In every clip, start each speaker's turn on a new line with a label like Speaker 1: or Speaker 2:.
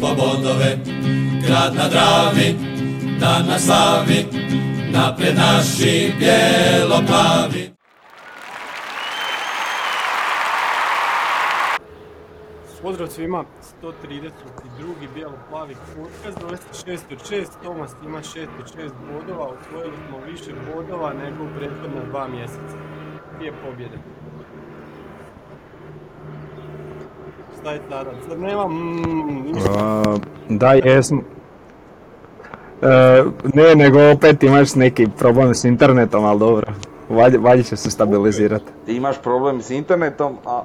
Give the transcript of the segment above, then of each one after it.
Speaker 1: po bodove Grad na Dravi, dan na slavi Napred naši bijelo-plavi
Speaker 2: Pozdrav svima, 132. bijelo-plavi podcast, 26 od 6, Tomas ima 6 od 6 bodova, osvojili smo više bodova nego u prethodna dva mjeseca. Dvije pobjede. Sad nema mm, ništa.
Speaker 3: A, da, jesmo. E, ne, nego opet imaš neki problem s internetom, ali dobro. Valjda će se stabilizirati.
Speaker 4: Ti imaš problem s internetom, a...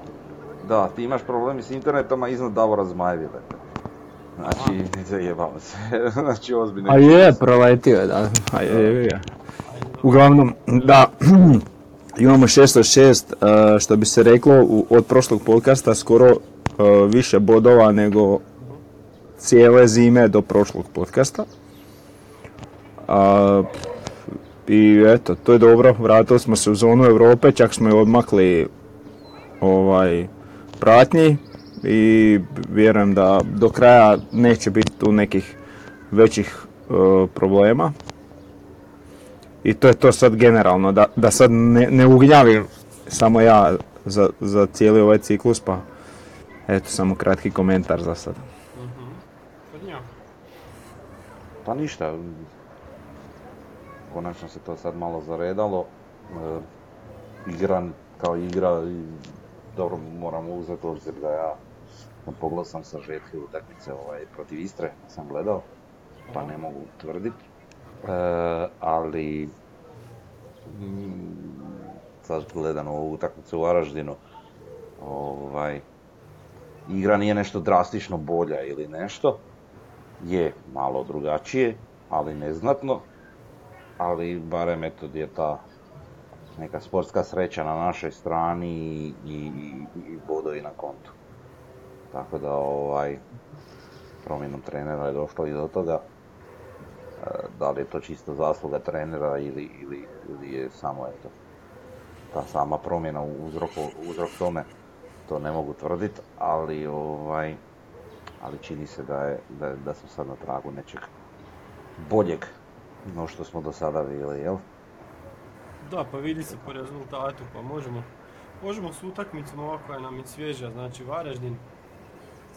Speaker 4: Da, ti imaš problem s internetom, a iznad Davora Zmajevile. Znači, zajebamo se. znači, ozbiljno.
Speaker 3: A je, proletio je, da. A je, je, je. Uglavnom, da, imamo 606, e, što bi se reklo od prošlog podcasta skoro više bodova nego cijele zime do prošlog podcasta. A, I eto, to je dobro, vratili smo se u zonu Europe, čak smo i odmakli ovaj, pratnji i vjerujem da do kraja neće biti tu nekih većih e, problema. I to je to sad generalno, da, da sad ne, ne ugnjavim samo ja za, za cijeli ovaj ciklus, pa eto samo kratki komentar za sad.
Speaker 4: Pa ništa. Konačno se to sad malo zaredalo. E, igra kao igra i dobro moramo uzeti obzir da ja pogledao sam sa žetke utakmice ovaj, protiv Istre, sam gledao, pa ne mogu tvrditi. E, ali mm, sad gledano ovu utakmicu u Varaždinu, ovaj, igra nije nešto drastično bolja ili nešto, je malo drugačije, ali neznatno, ali barem eto je ta neka sportska sreća na našoj strani i, i, i bodovi na kontu. Tako da ovaj, promjenom trenera je došlo i do toga. E, Da li je to čisto zasluga trenera ili, ili, ili je samo eto, ta sama promjena uzrok, uzrok tome, to ne mogu tvrditi, ali ovaj, ali čini se da, je, da, da smo sad na tragu nečeg boljeg no što smo do sada bili, jel?
Speaker 2: Da, pa vidi se po rezultatu, pa možemo, možemo s utakmicom ova koja nam je svježa, znači Varaždin.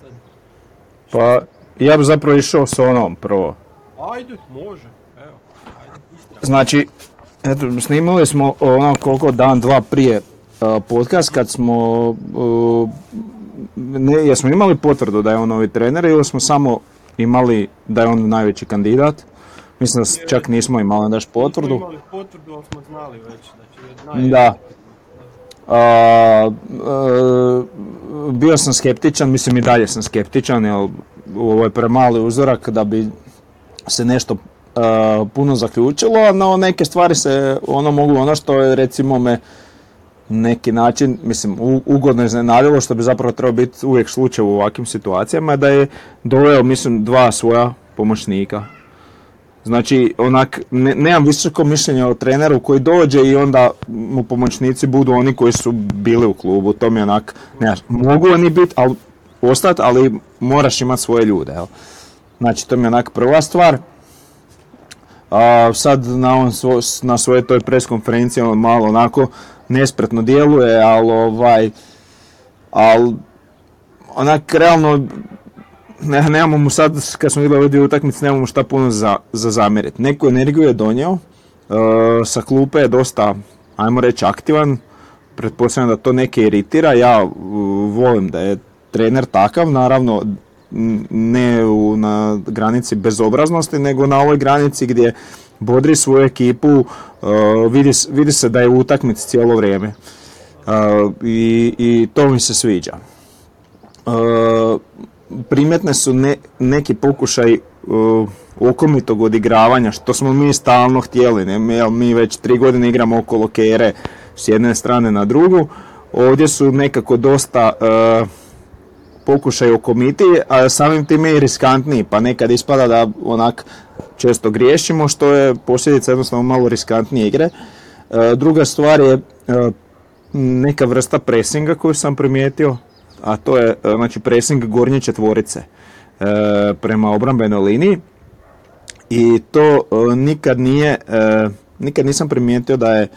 Speaker 2: Sad,
Speaker 3: Pa ja bi zapravo išao s onom prvo.
Speaker 2: ajde, može, evo, ajde, Istra.
Speaker 3: Znači, eto, snimali smo ono koliko dan, dva prije podcast kad smo, ne, jesmo imali potvrdu da je on novi trener ili smo samo imali da je on najveći kandidat. Mislim da čak nismo imali još potvrdu.
Speaker 2: Nismo imali potvrdu, ali smo znali već da će.
Speaker 3: Da. A, e, bio sam skeptičan, mislim i dalje sam skeptičan, jer ovo je premali uzorak da bi se nešto e, puno zaključilo, no neke stvari se ono mogu, ono što je recimo me neki način, mislim, ugodno iznenadilo, što bi zapravo trebao biti uvijek slučaj u ovakvim situacijama, da je doveo, mislim, dva svoja pomoćnika. Znači, onak, ne, nemam visoko mišljenje o treneru koji dođe i onda mu pomoćnici budu oni koji su bili u klubu. To mi je onak, ne, mogu oni biti, ali ostati, ali moraš imati svoje ljude, jel? Znači, to mi je onak prva stvar. A sad na, on svo- na svojoj toj pres konferenciji on malo onako nespretno djeluje, ali ovaj, ali onak realno ne, nemamo mu sad, kad smo vidjeli ove dvije utakmice, nemamo šta puno za, za zamjeriti. Neku energiju je donio, e, sa klupe je dosta, ajmo reći, aktivan, pretpostavljam da to neke iritira, ja volim da je trener takav, naravno ne u, na granici bezobraznosti, nego na ovoj granici gdje bodri svoju ekipu, uh, vidi, vidi se da je u utakmici cijelo vrijeme. Uh, i, I to mi se sviđa. Uh, primjetne su ne, neki pokušaj uh, okomitog odigravanja, što smo mi stalno htjeli, ne? Mi, mi već tri godine igramo okolo kere s jedne strane na drugu, ovdje su nekako dosta uh, pokušaj okomitiji, a samim time i riskantniji, pa nekad ispada da onak često griješimo, što je posljedica jednostavno malo riskantnije igre. Uh, druga stvar je uh, neka vrsta presinga koju sam primijetio, a to je e, znači presing gornje četvorice e, prema obrambenoj liniji i to e, nikad nije, nikad nisam primijetio da je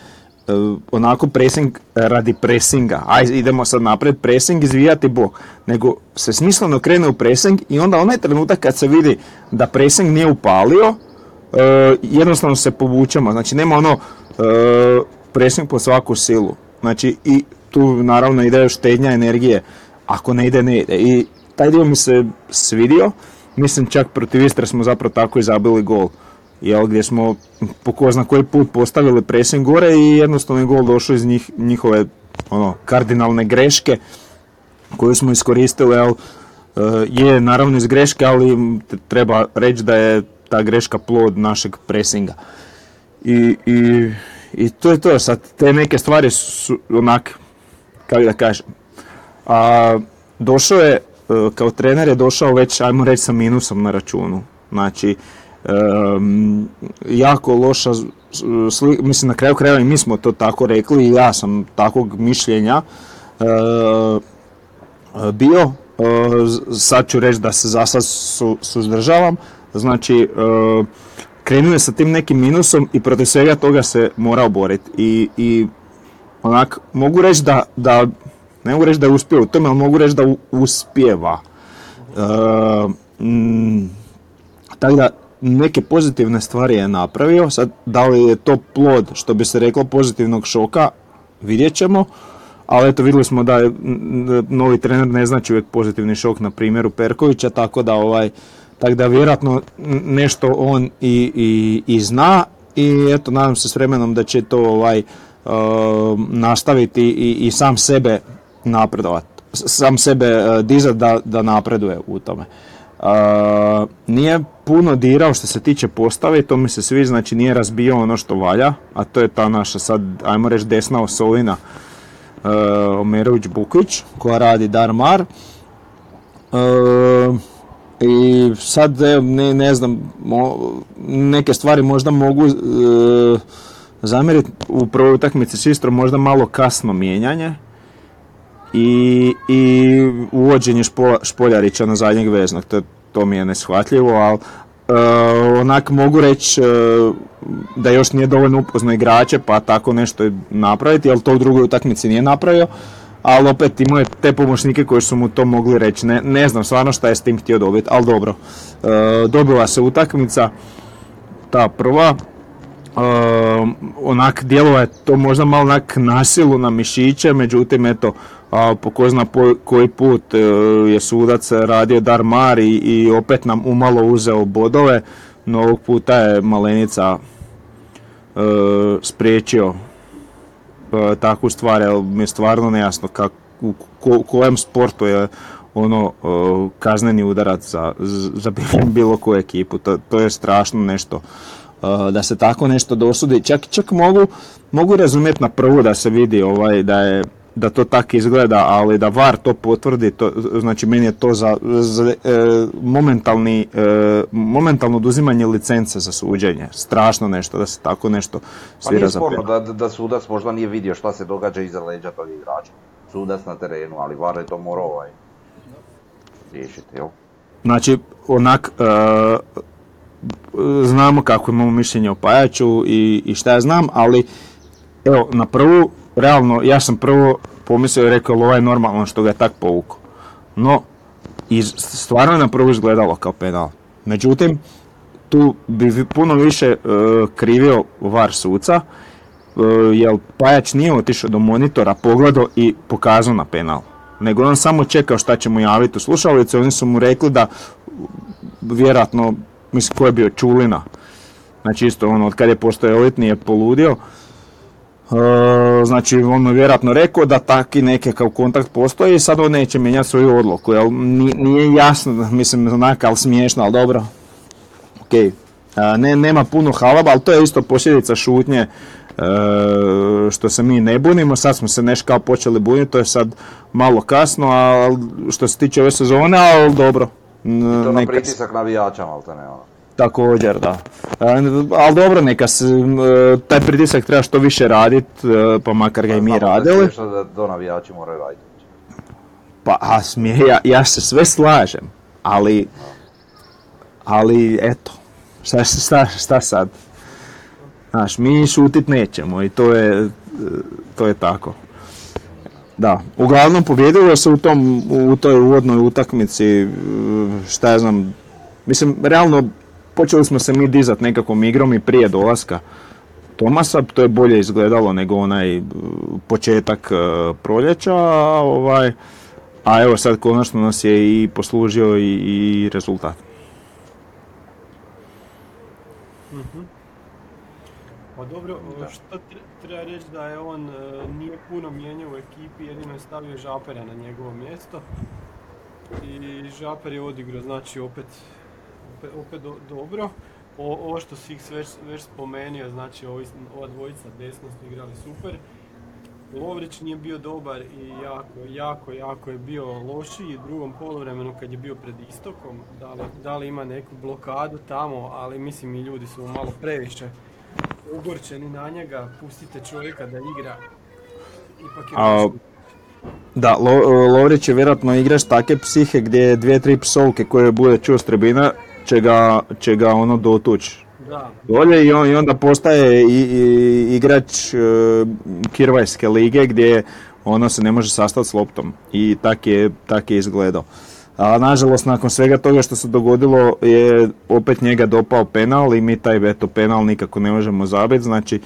Speaker 3: onako pressing radi pressinga, aj idemo sad napred pressing, izvijati bok, nego se smisleno krene u pressing i onda onaj trenutak kad se vidi da pressing nije upalio, jednostavno se povučemo, znači nema ono pressing po svaku silu, znači i tu naravno ide štednja energije, ako ne ide, ne ide. I taj dio mi se svidio, mislim čak protiv Istre smo zapravo tako i zabili gol. Jel, gdje smo po ko zna koji put postavili pressing gore i jednostavno je gol došao iz njih, njihove ono, kardinalne greške koju smo iskoristili, jel, e, je naravno iz greške, ali treba reći da je ta greška plod našeg pressinga. I, i, i to je to, sad te neke stvari su onak, kako da kažem, a došao je, e, kao trener je došao već, ajmo reći, sa minusom na računu. Znači, jako loša, mislim na kraju krajeva i mi smo to tako rekli i ja sam takvog mišljenja e, bio. E, sad ću reći da se za sad su, suzdržavam. Znači, krenuo je sa tim nekim minusom i protiv svega toga se morao boriti. I, i onak, mogu reći da, da ne mogu reći da je uspio u tome, ali mogu reći da uspjeva. E, mm, tako da neke pozitivne stvari je napravio, sad da li je to plod što bi se reklo pozitivnog šoka, vidjet ćemo, ali eto vidjeli smo da je novi trener ne znači uvijek pozitivni šok na primjeru Perkovića, tako da ovaj tako da vjerojatno nešto on i, i, i zna. I eto nadam se s vremenom da će to ovaj uh, nastaviti i, i sam sebe napredovati, sam sebe e, dizat da, da napreduje u tome. Uh, nije puno dirao što se tiče postave, to mi se svi znači nije razbio ono što valja, a to je ta naša sad, ajmo reći, desna osovina uh, Omerović Buković, koja radi Darmar. Uh, I sad, ne, ne znam, neke stvari možda mogu uh, zamjeriti u prvoj utakmici s Istrom, možda malo kasno mijenjanje, i, i uvođenje Špoljarića na zadnjeg veznog, to, to mi je neshvatljivo, ali uh, onak mogu reći uh, da još nije dovoljno upozno igrače pa tako nešto napraviti, ali to u drugoj utakmici nije napravio, ali opet imao je te pomoćnike koji su mu to mogli reći, ne, ne znam stvarno šta je s tim htio dobiti, ali dobro, uh, dobila se utakmica, ta prva, onak djelova je to možda malo onak nasilu na mišiće, međutim eto, a po ko zna koji put e, je sudac radio dar mar i, i opet nam umalo uzeo bodove, no ovog puta je Malenica e, spriječio e, takvu stvar, jer mi je stvarno nejasno kak, u ko, kojem sportu je ono e, kazneni udarac za, za bilo koju ekipu, to, to je strašno nešto e, da se tako nešto dosudi. Čak, čak mogu, mogu razumjeti na prvu da se vidi ovaj da je da to tako izgleda, ali da VAR to potvrdi, to, znači meni je to za, za e, momentalni, e, momentalno oduzimanje licence za suđenje. Strašno nešto da se tako nešto svira
Speaker 4: pa nije sporno da, da sudac možda nije vidio šta se događa iza leđa tog igrača. Sudac na terenu, ali VAR je to morao ovaj riješiti, jel?
Speaker 3: Znači, onak, e, znamo kako imamo mišljenje o Pajaču i, i šta ja znam, ali evo, na prvu realno, ja sam prvo pomislio i rekao, ovo je normalno što ga je tak povukao. No, i stvarno je na prvu izgledalo kao penal. Međutim, tu bi puno više uh, krivio var suca, uh, jer Pajač nije otišao do monitora, pogledao i pokazao na penal. Nego on samo čekao šta će mu javiti u slušalice, oni su mu rekli da vjerojatno, mislim ko je bio Čulina, znači isto ono od kad je postao elitni je poludio, E, znači on je vjerojatno rekao da taki nekakav kontakt postoji i sad on neće mijenjati svoju odluku, jel nije jasno, mislim onak, ali smiješno, ali dobro, ok, e, ne, nema puno halaba, ali to je isto posljedica šutnje, e, što se mi ne bunimo, sad smo se nešto kao počeli buniti, to je sad malo kasno, a što se tiče ove sezone, ali dobro.
Speaker 4: to na pritisak navijača, ali to ne ono.
Speaker 3: Također, da. E, ali dobro, neka se, e, taj pritisak treba što više radit, e, pa makar ga i mi radili.
Speaker 4: što da to navijači moraju raditi.
Speaker 3: Pa, a smije, ja, ja se sve slažem, ali, ali eto, šta, šta, šta sad? Znaš, mi šutit nećemo i to je, to je tako. Da, uglavnom pobjedilo se u, tom, u toj uvodnoj utakmici, šta ja znam, mislim, realno počeli smo se mi dizat nekakvom igrom i prije dolaska Tomasa, to je bolje izgledalo nego onaj e, početak e, proljeća, a ovaj, a evo sad konačno nas je i poslužio i, i rezultat.
Speaker 2: Pa dobro, što tre- treba reći da je on e, nije puno mijenjao u ekipi, jedino je stavio Žapera na njegovo mjesto. I Žaper je odigrao, znači opet, opet, opet do- dobro. O, ovo što si ih već, već spomenuo, znači ovi, ova dvojica desno su igrali super. Lovrić nije bio dobar i jako, jako, jako je bio lošiji u drugom poluvremenu kad je bio pred istokom. Da li, da li ima neku blokadu tamo, ali mislim i ljudi su malo previše ogorčeni na njega, pustite čovjeka da igra. Ipak je
Speaker 3: A. Da, Lo- Lovrić je vjerojatno igrač take psihe gdje dvije, tri psovke koje bude čuo s tribina će ga, će ga ono dotući
Speaker 2: Da,
Speaker 3: dolje i, on, i onda postaje i, i- igrač e, Kirvajske lige gdje ono se ne može sastati s loptom i tak je, tak je izgledao. A nažalost nakon svega toga što se dogodilo je opet njega dopao penal i mi taj eto penal nikako ne možemo zabiti, znači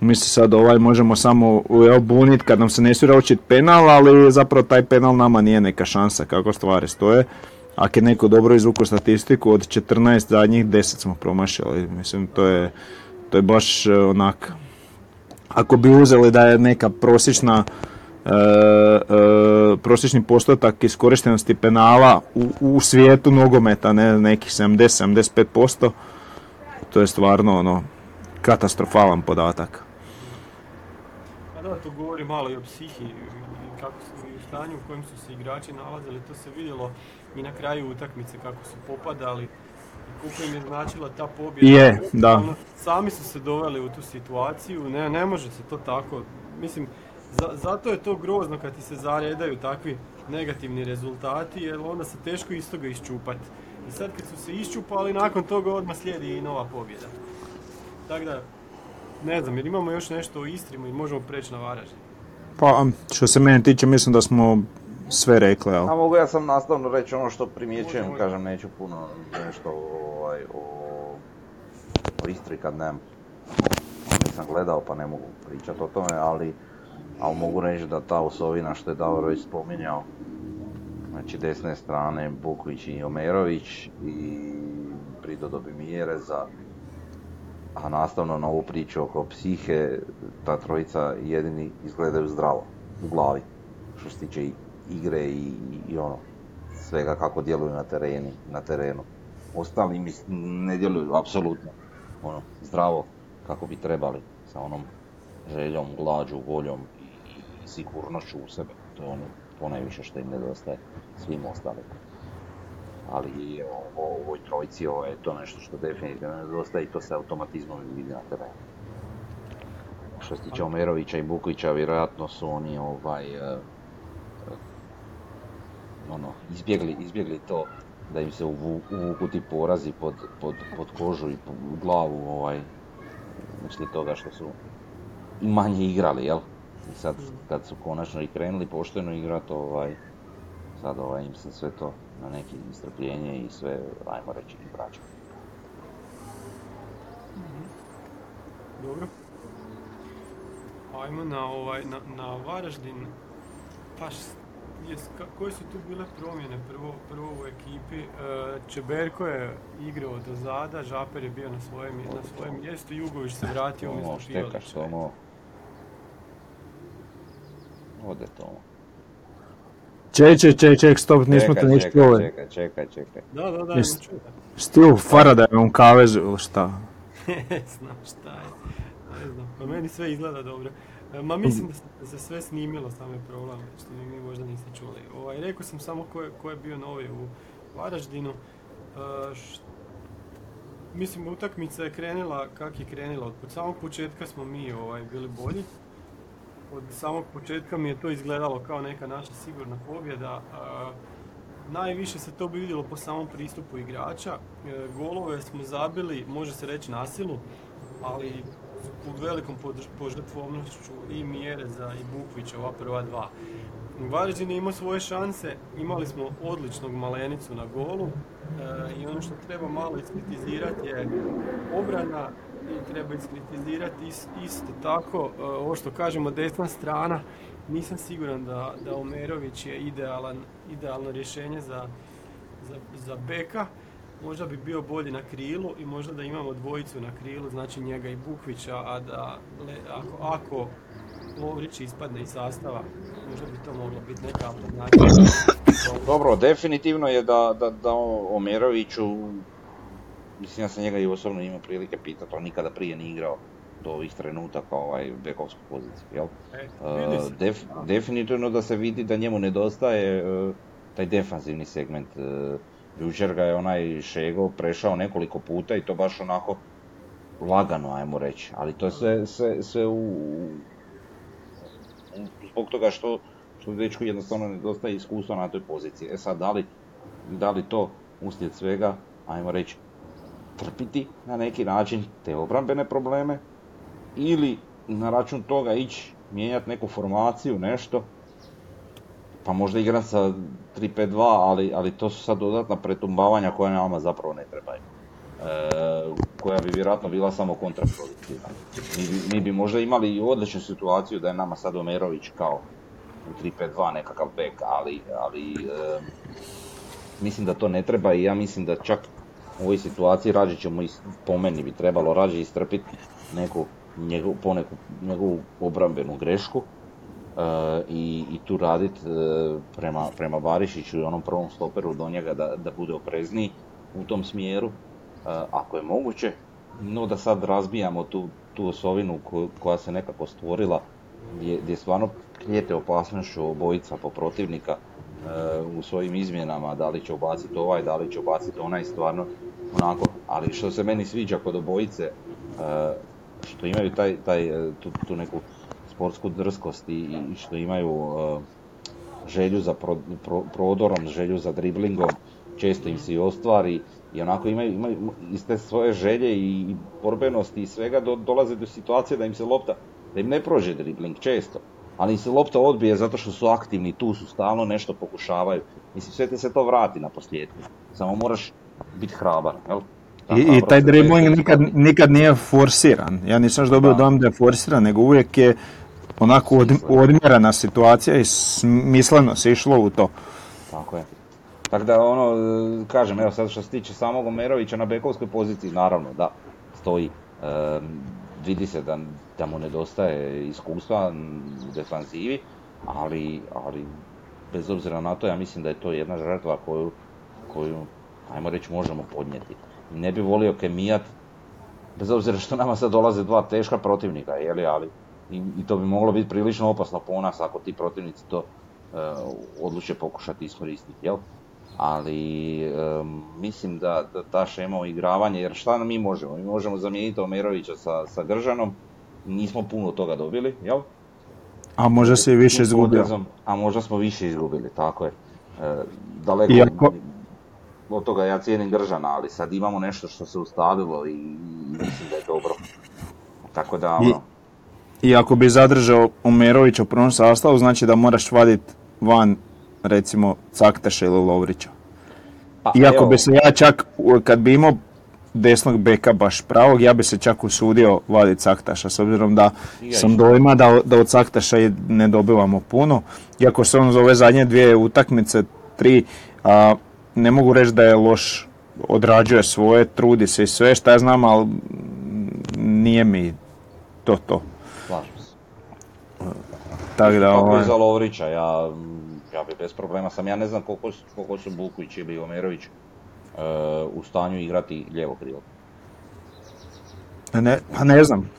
Speaker 3: mi se sad ovaj možemo samo jel, bunit kad nam se ne svira učit penal, ali zapravo taj penal nama nije neka šansa kako stvari stoje. Ako je neko dobro izvukao statistiku, od 14 zadnjih 10 smo promašili. Mislim, to je, to je baš e, onak... Ako bi uzeli da je neka prosječna e, e, prosječni postotak iskorištenosti penala u, u svijetu nogometa, ne nekih 70-75%, to je stvarno ono katastrofalan podatak.
Speaker 2: pa da, to govori malo i o psihi kako stanju u kojem su se igrači nalazili, to se vidjelo i na kraju utakmice kako su popadali koliko im je značila ta pobjeda.
Speaker 3: Je, da.
Speaker 2: Ono, sami su se doveli u tu situaciju, ne, ne može se to tako, mislim, za- zato je to grozno kad ti se zaredaju takvi negativni rezultati, jer onda se teško iz toga iščupati. I sad kad su se iščupali, nakon toga odmah slijedi i nova pobjeda. Tako da, ne znam, jer imamo još nešto o Istrimu i možemo preći na Varaždin.
Speaker 3: Pa, što se mene tiče, mislim da smo sve rekli, jel?
Speaker 4: A mogu ja sam nastavno reći ono što primjećujem, kažem neću puno nešto ovaj, o, o Istri kad nemam, nisam gledao pa ne mogu pričati o tome, ali, ali mogu reći da ta osovina što je Davor već spominjao, znači desne strane Bukvić i Omerović i pridodo bi mi Jereza, a nastavno na ovu priču oko psihe, ta trojica jedini izgledaju zdravo u glavi, što se tiče igre i, i ono, svega kako djeluju na, tereni, na terenu. Ostali mi ne djeluju apsolutno ono, zdravo kako bi trebali, sa onom željom, glađu, voljom i, i sigurnošću u sebe. To je ono ponajviše što im nedostaje svim ostalim. Ali i o, o ovoj trojici ovo je to nešto što definitivno nedostaje i to se automatizmom vidi na terenu. Što se tiče Omerovića i Bukvića, vjerojatno su oni ovaj, e, ono, izbjegli, izbjegli to da im se uvuku ti porazi pod, pod, pod kožu i po- u glavu, ovaj, uslijed toga što su manje igrali, jel? I sad kad su konačno i krenuli pošteno igrat, ovaj, sad ovaj, im se sve to na neki istrpljenje i sve, ajmo reći, i vraća.
Speaker 2: Dobro. Ajmo na, ovaj, na, na Varaždin. Pa š- jes- ka- koje su tu bile promjene? Prvo, prvo u ekipi. E, Čeberko je igrao do zada, Žaper je bio na svojem, na svojem mjestu, Jugović se vratio umjesto
Speaker 4: štekaš,
Speaker 2: Pijolića.
Speaker 4: Tomo. Ode Tomo.
Speaker 3: Ček, ček, ček, ček, stop, nismo te ništa
Speaker 4: čekaj,
Speaker 3: čuli.
Speaker 4: čekaj, čekaj, čekaj.
Speaker 2: Da, da, da, čuda.
Speaker 3: Stil Faradajevom kavezu ili šta?
Speaker 2: Ne znam šta je. Ne znam, pa meni sve izgleda dobro. E, Ma mislim da se, sve snimilo, samo je problem, što mi, mi možda niste čuli. Ovaj, rekao sam samo ko je, ko je bio novi u Varaždinu. E, mislim, utakmica je krenula kak je krenula. Od samog početka smo mi ovaj, bili bolji. Od samog početka mi je to izgledalo kao neka naša sigurna pobjeda. najviše se to bi vidjelo po samom pristupu igrača. E, golove smo zabili, može se reći nasilu, ali u velikom požrtvovnošću i Mjereza i Bukvića, ova prva dva. Varaždin je imao svoje šanse, imali smo odličnog malenicu na golu e, i ono što treba malo iskritizirati je obrana treba iskritizirati isto tako, e, ovo što kažemo desna strana, nisam siguran da, da Omerović je idealan, idealno rješenje za, za, za beka možda bi bio bolji na krilu i možda da imamo dvojicu na krilu, znači njega i Bukvića, a da ako, ako Lovrić ispadne iz sastava, možda bi to moglo biti neka alternativa.
Speaker 4: Dobro, definitivno je da, da, da Omeroviću, mislim ja sam njega i osobno imao prilike pitati, on nikada prije nije igrao do ovih trenutaka ovaj bekovsku poziciju, jel?
Speaker 2: E,
Speaker 4: def, definitivno da se vidi da njemu nedostaje uh, taj defanzivni segment. Uh, Jučer ga je onaj Šego prešao nekoliko puta i to baš onako lagano, ajmo reći. Ali to je sve, sve, sve u, zbog toga što, što dečku jednostavno nedostaje iskustva na toj poziciji. E sad, da li, da li to uslijed svega, ajmo reći, trpiti na neki način te obrambene probleme ili na račun toga ići mijenjati neku formaciju, nešto, pa možda igram sa 3-5-2, ali, ali to su sad dodatna pretumbavanja koja nama zapravo ne trebaju. E, koja bi vjerojatno bila samo kontraproduktivna. Mi, mi bi možda imali i odličnu situaciju da je nama sad Omerović kao u 3-5-2 nekakav bek, ali, ali e, mislim da to ne treba i ja mislim da čak u ovoj situaciji rađe ćemo, po meni bi trebalo rađe istrpiti neku, njegu, poneku njegovu obrambenu grešku, E, i, i tu raditi e, prema, prema Barišiću i onom prvom stoperu do njega da, da bude oprezniji u tom smjeru, e, ako je moguće. No da sad razbijamo tu, tu osovinu koja se nekako stvorila, gdje, gdje stvarno klijete opasnošću obojica po protivnika u svojim izmjenama, da li će ubaciti ovaj, da li će ubaciti onaj, stvarno onako. Ali što se meni sviđa kod obojice, što imaju taj, taj, tu, tu neku sportsku drskost i, što imaju uh, želju za prodorom, želju za driblingom, često im se i ostvari i onako imaju, imaju iz te svoje želje i borbenosti i svega do, dolaze do situacije da im se lopta, da im ne prođe dribling često, ali se lopta odbije zato što su aktivni, tu su stalno nešto pokušavaju. Mislim, sve te se to vrati na posljedku. Samo moraš biti hrabar, jel?
Speaker 3: I, I taj dribbling nikad, nikad nije forsiran. Ja nisam dobio dojam da je forsiran, nego uvijek je onako od, odmjerena situacija i smisleno se išlo u to.
Speaker 4: Tako je. Tako da ono, kažem, evo sad što se tiče samog Omerovića na bekovskoj poziciji, naravno da, stoji. E, vidi se da, da mu nedostaje iskustva u defanzivi, ali, ali bez obzira na to ja mislim da je to jedna žrtva koju, koju ajmo reći, možemo podnijeti. Ne bi volio kemijat, bez obzira što nama sad dolaze dva teška protivnika, jeli, ali i, i to bi moglo biti prilično opasno po nas ako ti protivnici to uh, odluče pokušati iskoristiti, jel? Ali mislim da, da ta šema igravanje, jer šta mi možemo? Mi možemo zamijeniti Omerovića sa, sa Gržanom, nismo puno toga dobili, jel?
Speaker 3: A možda se i više izgubio.
Speaker 4: A možda smo više izgubili, tako je. E, daleko Iako... od toga ja cijenim Gržana, ali sad imamo nešto što se ustavilo i, mislim da je dobro. Tako da, ono,
Speaker 3: i ako bi zadržao Umerovića u prvom sastavu, znači da moraš vaditi van, recimo, Cakteša ili Lovrića. Pa, Iako bi se ja čak, kad bi imao desnog beka baš pravog, ja bi se čak usudio vaditi Caktaša, s obzirom da sam dojma da, da od Caktaša ne dobivamo puno. Iako se on za ove zadnje dvije utakmice, tri, a, ne mogu reći da je loš, odrađuje svoje, trudi se i sve šta ja znam, ali nije mi to to.
Speaker 4: Tako da, ovaj... za Lovrića, ja, ja bi bez problema sam, ja ne znam koliko, koliko su Buković ili Omerović uh, u stanju igrati lijevo krilo.
Speaker 3: Ne, pa ne znam.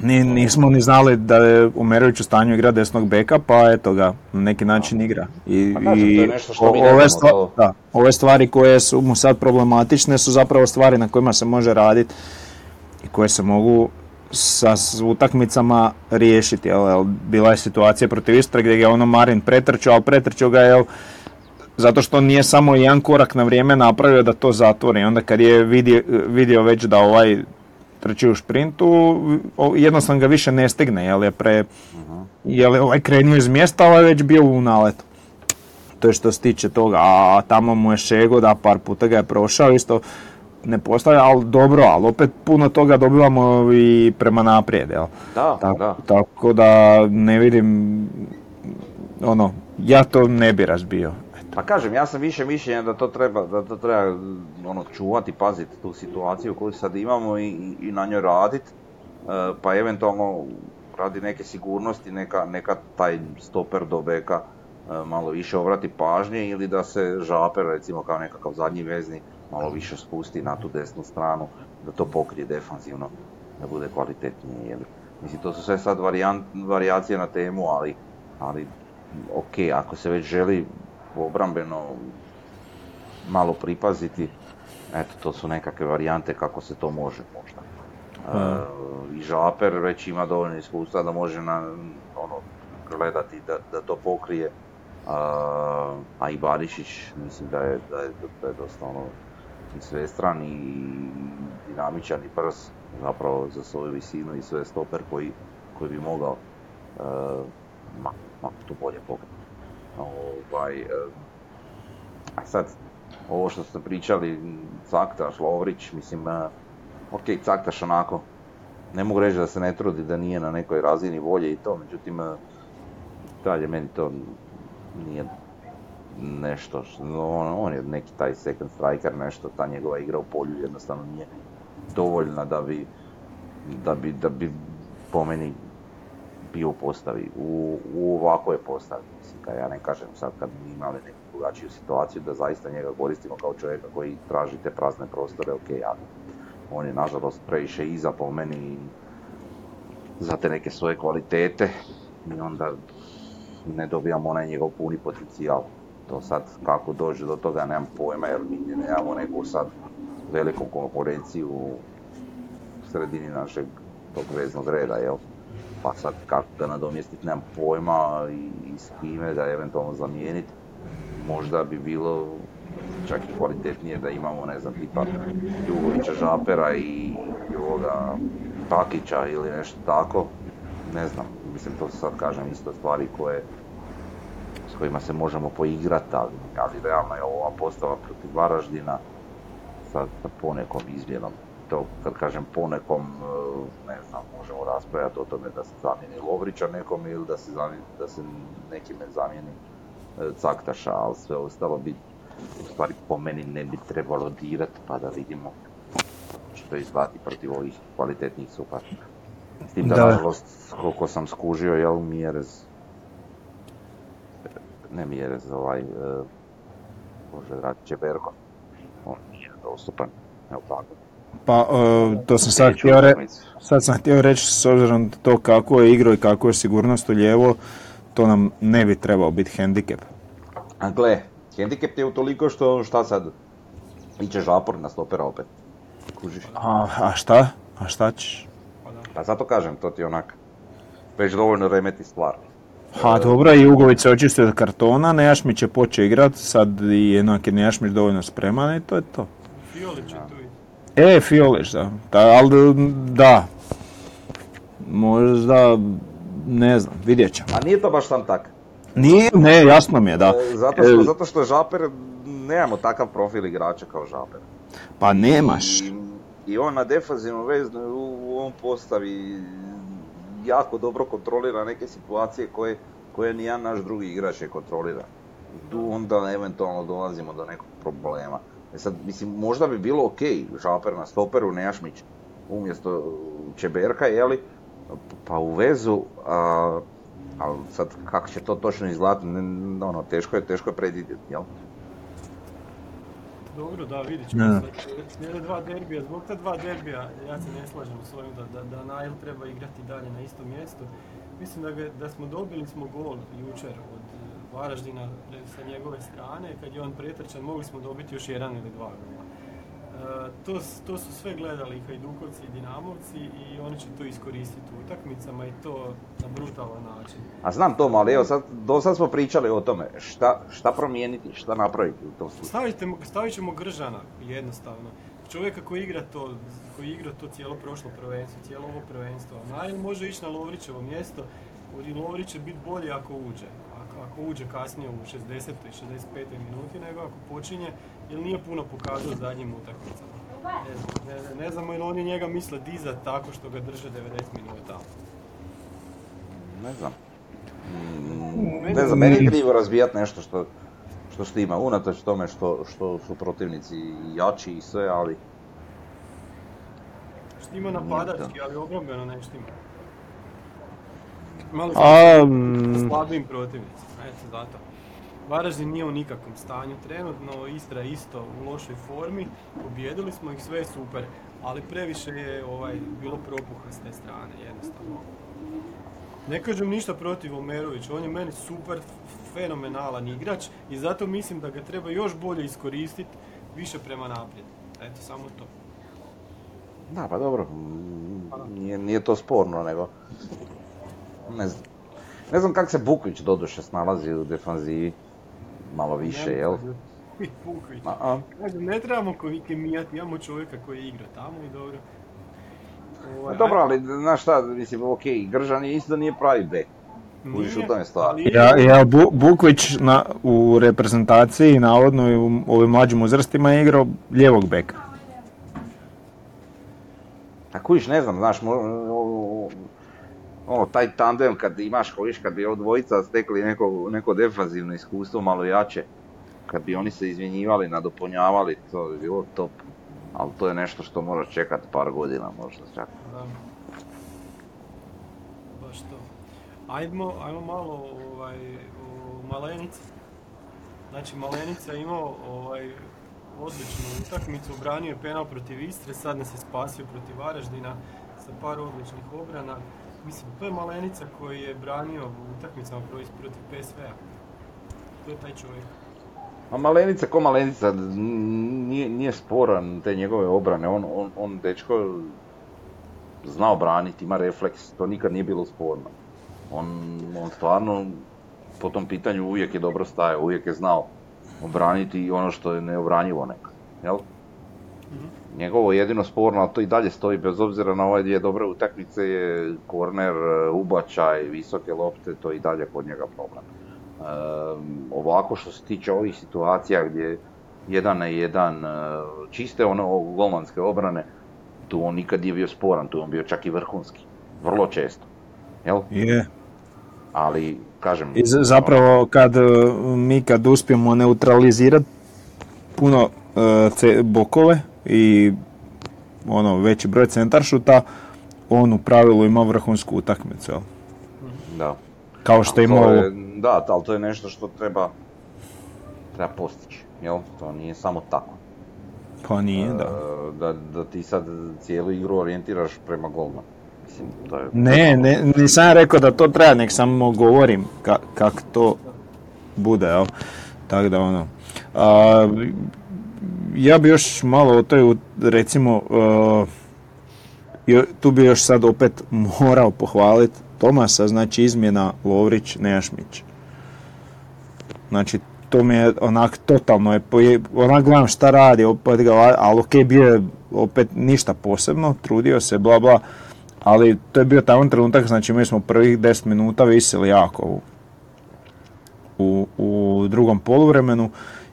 Speaker 3: Ni, nismo ni znali da je Umerović u stanju igra desnog beka, pa eto ga, na neki način igra. I,
Speaker 4: Pa kažem, to je nešto što mi
Speaker 3: ove,
Speaker 4: znamo,
Speaker 3: stva-
Speaker 4: to-
Speaker 3: da, ove stvari koje su mu sad problematične su zapravo stvari na kojima se može raditi i koje se mogu sa utakmicama riješiti. Jel, jel, bila je situacija protiv Istre gdje je ono Marin pretrčao, ali pretrčao ga je jel, zato što nije samo jedan korak na vrijeme napravio da to zatvori. Onda kad je vidio, vidio već da ovaj trči u šprintu, jednostavno ga više ne stigne, jer je pre... Jer je ovaj krenuo iz mjesta, ovaj već bio u naletu. To je što se tiče toga, a tamo mu je Šego da par puta ga je prošao, isto ne postavlja, ali dobro, ali opet puno toga dobivamo i prema naprijed, jel?
Speaker 4: Da,
Speaker 3: Tako,
Speaker 4: da.
Speaker 3: tako da ne vidim, ono, ja to ne bi razbio.
Speaker 4: Pa kažem, ja sam više mišljenja da to treba, da to treba ono, čuvati, paziti tu situaciju koju sad imamo i, i, na njoj raditi, pa eventualno radi neke sigurnosti, neka, neka taj stoper do beka e, malo više obrati pažnje ili da se žaper recimo kao nekakav zadnji vezni malo više spusti na tu desnu stranu, da to pokrije defanzivno, da bude kvalitetnije. Jel? Mislim, to su sve sad varijant, varijacije na temu, ali, ali ok, ako se već želi obrambeno malo pripaziti, eto, to su nekakve varijante kako se to može možda. E, I Žaper već ima dovoljno iskustva da može na, ono, gledati da, da to pokrije, a, a i Barišić mislim da je, da je, da je dosta ono, i svestran i dinamičan i brz zapravo za svoju visinu i sve stoper koji, koji bi mogao e, ma, ma, to bolje pokriti. Ovaj, a sad, ovo što ste pričali, Caktaš, Lovrić, mislim, e, ok, Caktaš onako, ne mogu reći da se ne trudi da nije na nekoj razini volje i to, međutim, dalje meni to nije nešto, što- on, on je neki taj second striker, nešto, ta njegova igra u polju jednostavno nije dovoljna da bi, da bi, da bi po meni bio postavi, u, u ovakvoj postavi. Mislim, kad ja ne kažem sad kad bi imali neku drugačiju situaciju da zaista njega koristimo kao čovjeka koji traži te prazne prostore, ok, ali on je nažalost previše iza po meni za te neke svoje kvalitete i onda ne dobijamo onaj njegov puni potencijal. To sad kako dođe do toga nemam pojma jer mi nemamo neku sad veliku konkurenciju u sredini našeg tog veznog reda, jel? Pa sad kako ga nadomjestiti nemam pojma i, i s kime da eventualno zamijeniti. Možda bi bilo čak i kvalitetnije da imamo, ne znam, tipa Jugovića Žapera i, ovoga Pakića ili nešto tako. Ne znam, mislim to sad kažem isto stvari koje s kojima se možemo poigrati, ali, ali realno je ova postava protiv Varaždina sa, sa ponekom izmjenom. To kad kažem ponekom, e, ne znam, možemo raspravljati o tome da se zamijeni Lovrića nekom ili da se, zamijeni, da se nekime zamijeni e, Caktaša, ali sve ostalo bi u stvari po meni ne bi trebalo dirati pa da vidimo što izvati protiv ovih kvalitetnih suparnika. S tim da,
Speaker 3: Da.
Speaker 4: nažalost, koliko sam skužio, jel, Mjerez, ne Mjerez, ovaj, e, Bože, dragi, Čeberko, on nije dostupan, evo tako.
Speaker 3: Pa, e, to sam sad htio, re- sad sam htio reći, s obzirom na to kako je igrao i kako je sigurnost u lijevo, to nam ne bi trebao biti hendikep.
Speaker 4: A gle, hendikep je u toliko što, šta sad, iće žapor na stopera opet. Kužiš?
Speaker 3: A, a šta? A šta ćeš?
Speaker 4: Pa zato kažem, to ti onak, već dovoljno remeti stvar.
Speaker 3: Ha, dobro, i Ugović se očistio od kartona, Nejašmić je počeo igrat, sad i jednak je Nejašmić dovoljno spreman i to je to.
Speaker 2: Fiolić je tu i
Speaker 3: E, Fiolić, da. Da, ali da. Možda, ne znam, vidjet ćemo.
Speaker 4: A nije to baš sam tak.
Speaker 3: Nije, ne, jasno mi je, da.
Speaker 4: E, Zato što,
Speaker 3: E,
Speaker 4: zato što Žaper, nemamo takav profil igrača kao Žaper.
Speaker 3: Pa nemaš.
Speaker 4: I, i on na defanzivnom veznu u, u on postavi jako dobro kontrolira neke situacije koje, koje nijedan naš drugi igrač ne kontrolira. I tu onda eventualno dolazimo do nekog problema. E sad, mislim, možda bi bilo ok, Žaper na stoperu, Nejašmić umjesto Čeberka, jeli, pa u vezu, a, ali sad kako će to točno izgledati, ono, teško je, teško je predvidjeti, jel?
Speaker 2: Dobro, da, vidit ćemo
Speaker 3: Da.
Speaker 2: Slijede dva derbija, zbog ta dva derbija, ja se ne slažem s ovim da, da, da Nail treba igrati dalje na istom mjestu. Mislim da, ga, da smo dobili smo gol jučer od eh, Varaždina eh, sa njegove strane, kad je on pretrčan, mogli smo dobiti još jedan ili dva gola. E, to, to su sve gledali i Hajdukovci i Dinamovci i oni će to iskoristiti u utakmicama i to na brutalan način.
Speaker 4: A znam to, ali evo sad, do sad smo pričali o tome, šta, šta promijeniti, šta napraviti u tom slučaju.
Speaker 2: Stavit ćemo Gržana, jednostavno. Čovjeka koji igra to, koji igra to cijelo prošlo prvenstvo, cijelo ovo prvenstvo. Nail može ići na Lovrićevo mjesto, Lovrić će biti bolji ako uđe. Ako, uđe kasnije u 60. i 65. minuti, nego ako počinje, jer nije puno pokazao zadnjim utakmicama. Ne, znam, ne, ne, znamo ili oni njega misle dizat tako što ga drže 90 minuta.
Speaker 4: Ne znam. Mm, Ne znam, meni je krivo razbijat nešto što, što štima, unatoč tome što, što su protivnici jači i sve, ali
Speaker 2: Štima napadački, ali obrambeno ne štima. Malo
Speaker 3: mm,
Speaker 2: slabim protivnicima, eto zato. Varaždin nije u nikakvom stanju trenutno, Istra je isto u lošoj formi, pobijedili smo ih, sve je super, ali previše je ovaj, bilo propuha s te strane, jednostavno. Ne kažem ništa protiv Omerovića, on je meni super, fenomenalan igrač i zato mislim da ga treba još bolje iskoristiti, više prema naprijed. Eto, samo to.
Speaker 4: da, pa dobro, nije, nije to sporno, nego ne znam. Ne znam kako se Bukvić doduše snalazi u defanzivi, malo više, jel?
Speaker 2: Kažem, ne trebamo koji kemijati, imamo čovjeka koji igra tamo i dobro.
Speaker 4: Pa
Speaker 2: Ovaj,
Speaker 4: dobro, ali znaš šta, mislim, okej, Gržan je isto nije pravi bek.
Speaker 2: nije,
Speaker 4: kužiš, u tome stvar.
Speaker 3: Ja, ja Bu- Bukvić na, u reprezentaciji, navodno i u ovim mlađim uzrastima je igrao lijevog beka.
Speaker 4: A kužiš, ne znam, znaš, mo- ono, taj tandem kad imaš, kojiš, kad bi od dvojica stekli neko, neko defanzivno iskustvo malo jače, kad bi oni se izmjenjivali, nadopunjavali, to bi bilo top. Ali to je nešto što moraš čekati par godina možda čak.
Speaker 2: Da. Baš to. Ajmo, ajmo malo ovaj, o Malenici. Znači Malenica je imao ovaj, odličnu utakmicu, obranio je penal protiv Istre, sad nas je spasio protiv Varaždina sa par odličnih obrana. Mislim, to je Malenica koji je branio u utakmicama protiv PSV-a. To je taj čovjek.
Speaker 4: A Malenica ko Malenica, nije, nije sporan te njegove obrane, on, on, on dečko zna obraniti, ima refleks, to nikad nije bilo sporno. On, on stvarno po tom pitanju uvijek je dobro stajao, uvijek je znao obraniti ono što je neobranjivo nekad, jel? Njegovo jedino sporno, ali to i dalje stoji, bez obzira na ove dvije dobre utakmice, je korner, ubačaj, visoke lopte, to je i dalje kod njega problem. Ehm, ovako što se tiče ovih situacija gdje jedan na jedan e, čiste ono golmanske obrane, tu on nikad nije bio sporan, tu on bio čak i vrhunski. Vrlo često. Jel?
Speaker 3: Je.
Speaker 4: Ali, kažem...
Speaker 3: I zapravo kad e, mi kad uspijemo neutralizirati puno e, ce- bokove i ono veći broj centaršuta, on u pravilu ima vrhunsku utakmicu. jel?
Speaker 4: Da.
Speaker 3: Kao što ima ovo.
Speaker 4: Da, ali to je nešto što treba, treba postići. Jel? To nije samo tako.
Speaker 3: Pa nije, da.
Speaker 4: E, da, da ti sad cijelu igru orijentiraš prema golmanu. Mislim, to je...
Speaker 3: Ne, ne, nisam rekao da to treba, nek samo govorim ka, kak to bude, jel? Tako da ono. A, ja bi još malo o toj, recimo, uh, tu bi još sad opet morao pohvaliti Tomasa, znači izmjena Lovrić Nejašmić. Znači, to mi je onak totalno je, onak gledam šta radi, opet ga, ali ok, bio je opet ništa posebno, trudio se, bla bla, ali to je bio tamo trenutak, znači mi smo prvih 10 minuta visili jako u, u, u drugom poluvremenu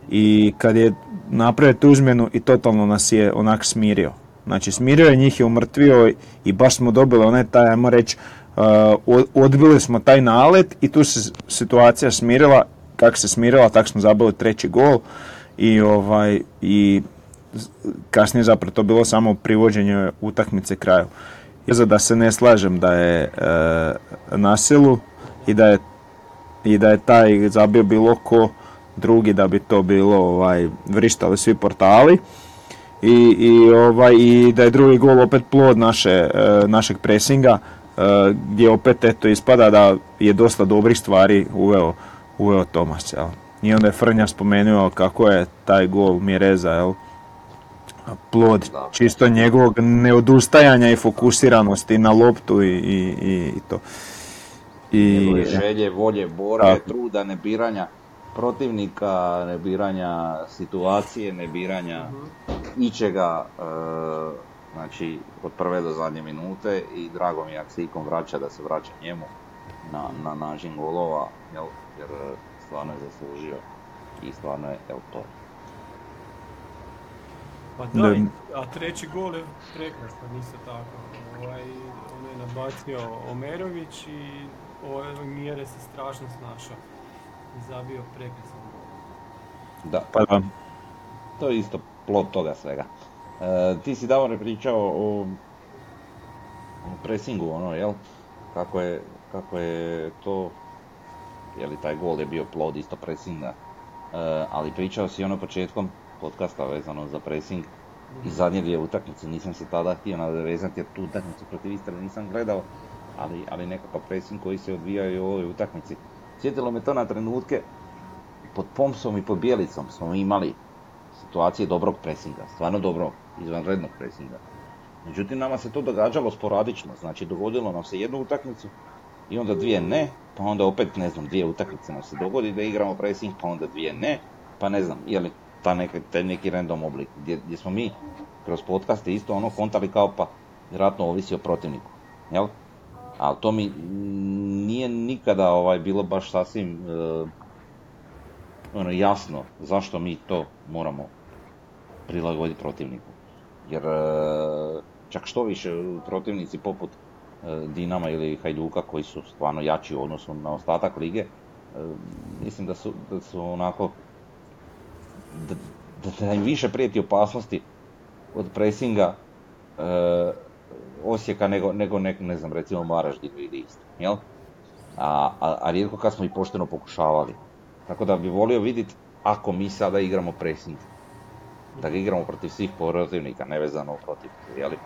Speaker 3: i kad je napravio tu izmjenu i totalno nas je onak smirio. Znači smirio je njih je umrtvio i baš smo dobili onaj taj, ajmo reći, uh, od- odbili smo taj nalet i tu se situacija smirila, kako se smirila, tako smo zabili treći gol i ovaj i kasnije zapravo to bilo samo privođenje utakmice kraju. I za da se ne slažem da je e, na silu i da je i da je taj zabio bilo ko, drugi da bi to bilo ovaj, vrištali svi portali. I, i, ovaj, I da je drugi gol opet plod naše, e, našeg presinga, e, gdje opet eto ispada da je dosta dobrih stvari uveo, uveo Tomas. Jel? I onda je Frnja spomenuo kako je taj gol Mireza, jel? plod čisto njegovog neodustajanja i fokusiranosti na loptu i, i, i to.
Speaker 4: I, Njegove želje, volje, borbe, truda, nebiranja protivnika, nebiranja situacije, nebiranja ničega, e, znači od prve do zadnje minute i drago mi je ako se ikom vraća da se vraća njemu na, na način golova, jel, jer stvarno je zaslužio i stvarno je, evo to.
Speaker 2: Pa da, a treći gol je prekrasan, isto tako. Ovaj, on je nabacio Omerović i ove mjere se strašno snašao. I zabio prekrasan
Speaker 4: Da, pa da. To je isto plod toga svega. E, ti si davno pričao o, o pressingu, ono, jel? Kako je, kako je to, je li taj gol je bio plod isto pressinga, e, ali pričao si ono početkom podcasta vezano za pressing i zadnje dvije utakmice, nisam se tada htio nadovezati jer tu utakmicu protiv Istra nisam gledao, ali, ali nekakav pressing koji se odvijao i u ovoj utakmici. Sjetilo me to na trenutke, pod Pomsom i pod Bijelicom smo imali situacije dobrog presinga, stvarno dobrog, izvanrednog presinga. Međutim, nama se to događalo sporadično, znači dogodilo nam se jednu utakmicu i onda dvije ne, pa onda opet, ne znam, dvije utakmice nam se dogodi da igramo pressing, pa onda dvije ne, pa ne znam, je li ta neka, taj neki random oblik, gdje, gdje smo mi kroz podcaste isto ono kontali kao pa vjerojatno ovisi o protivniku, jel? Ali to mi nije nikada ovaj bilo baš sasvim uh, ono, jasno zašto mi to moramo prilagoditi protivniku. Jer uh, čak što više protivnici poput uh, Dinama ili Hajduka koji su stvarno jači u odnosu na ostatak lige, mislim da su, da su onako da, da im više prijeti opasnosti od presinga Osijeka nego, nego ne, ne znam, recimo Varaždinu ili isto, jel? A, a, a rijetko kad smo i pošteno pokušavali. Tako da bi volio vidjeti ako mi sada igramo pressing, da ga igramo protiv svih protivnika, nevezano protiv, jeli?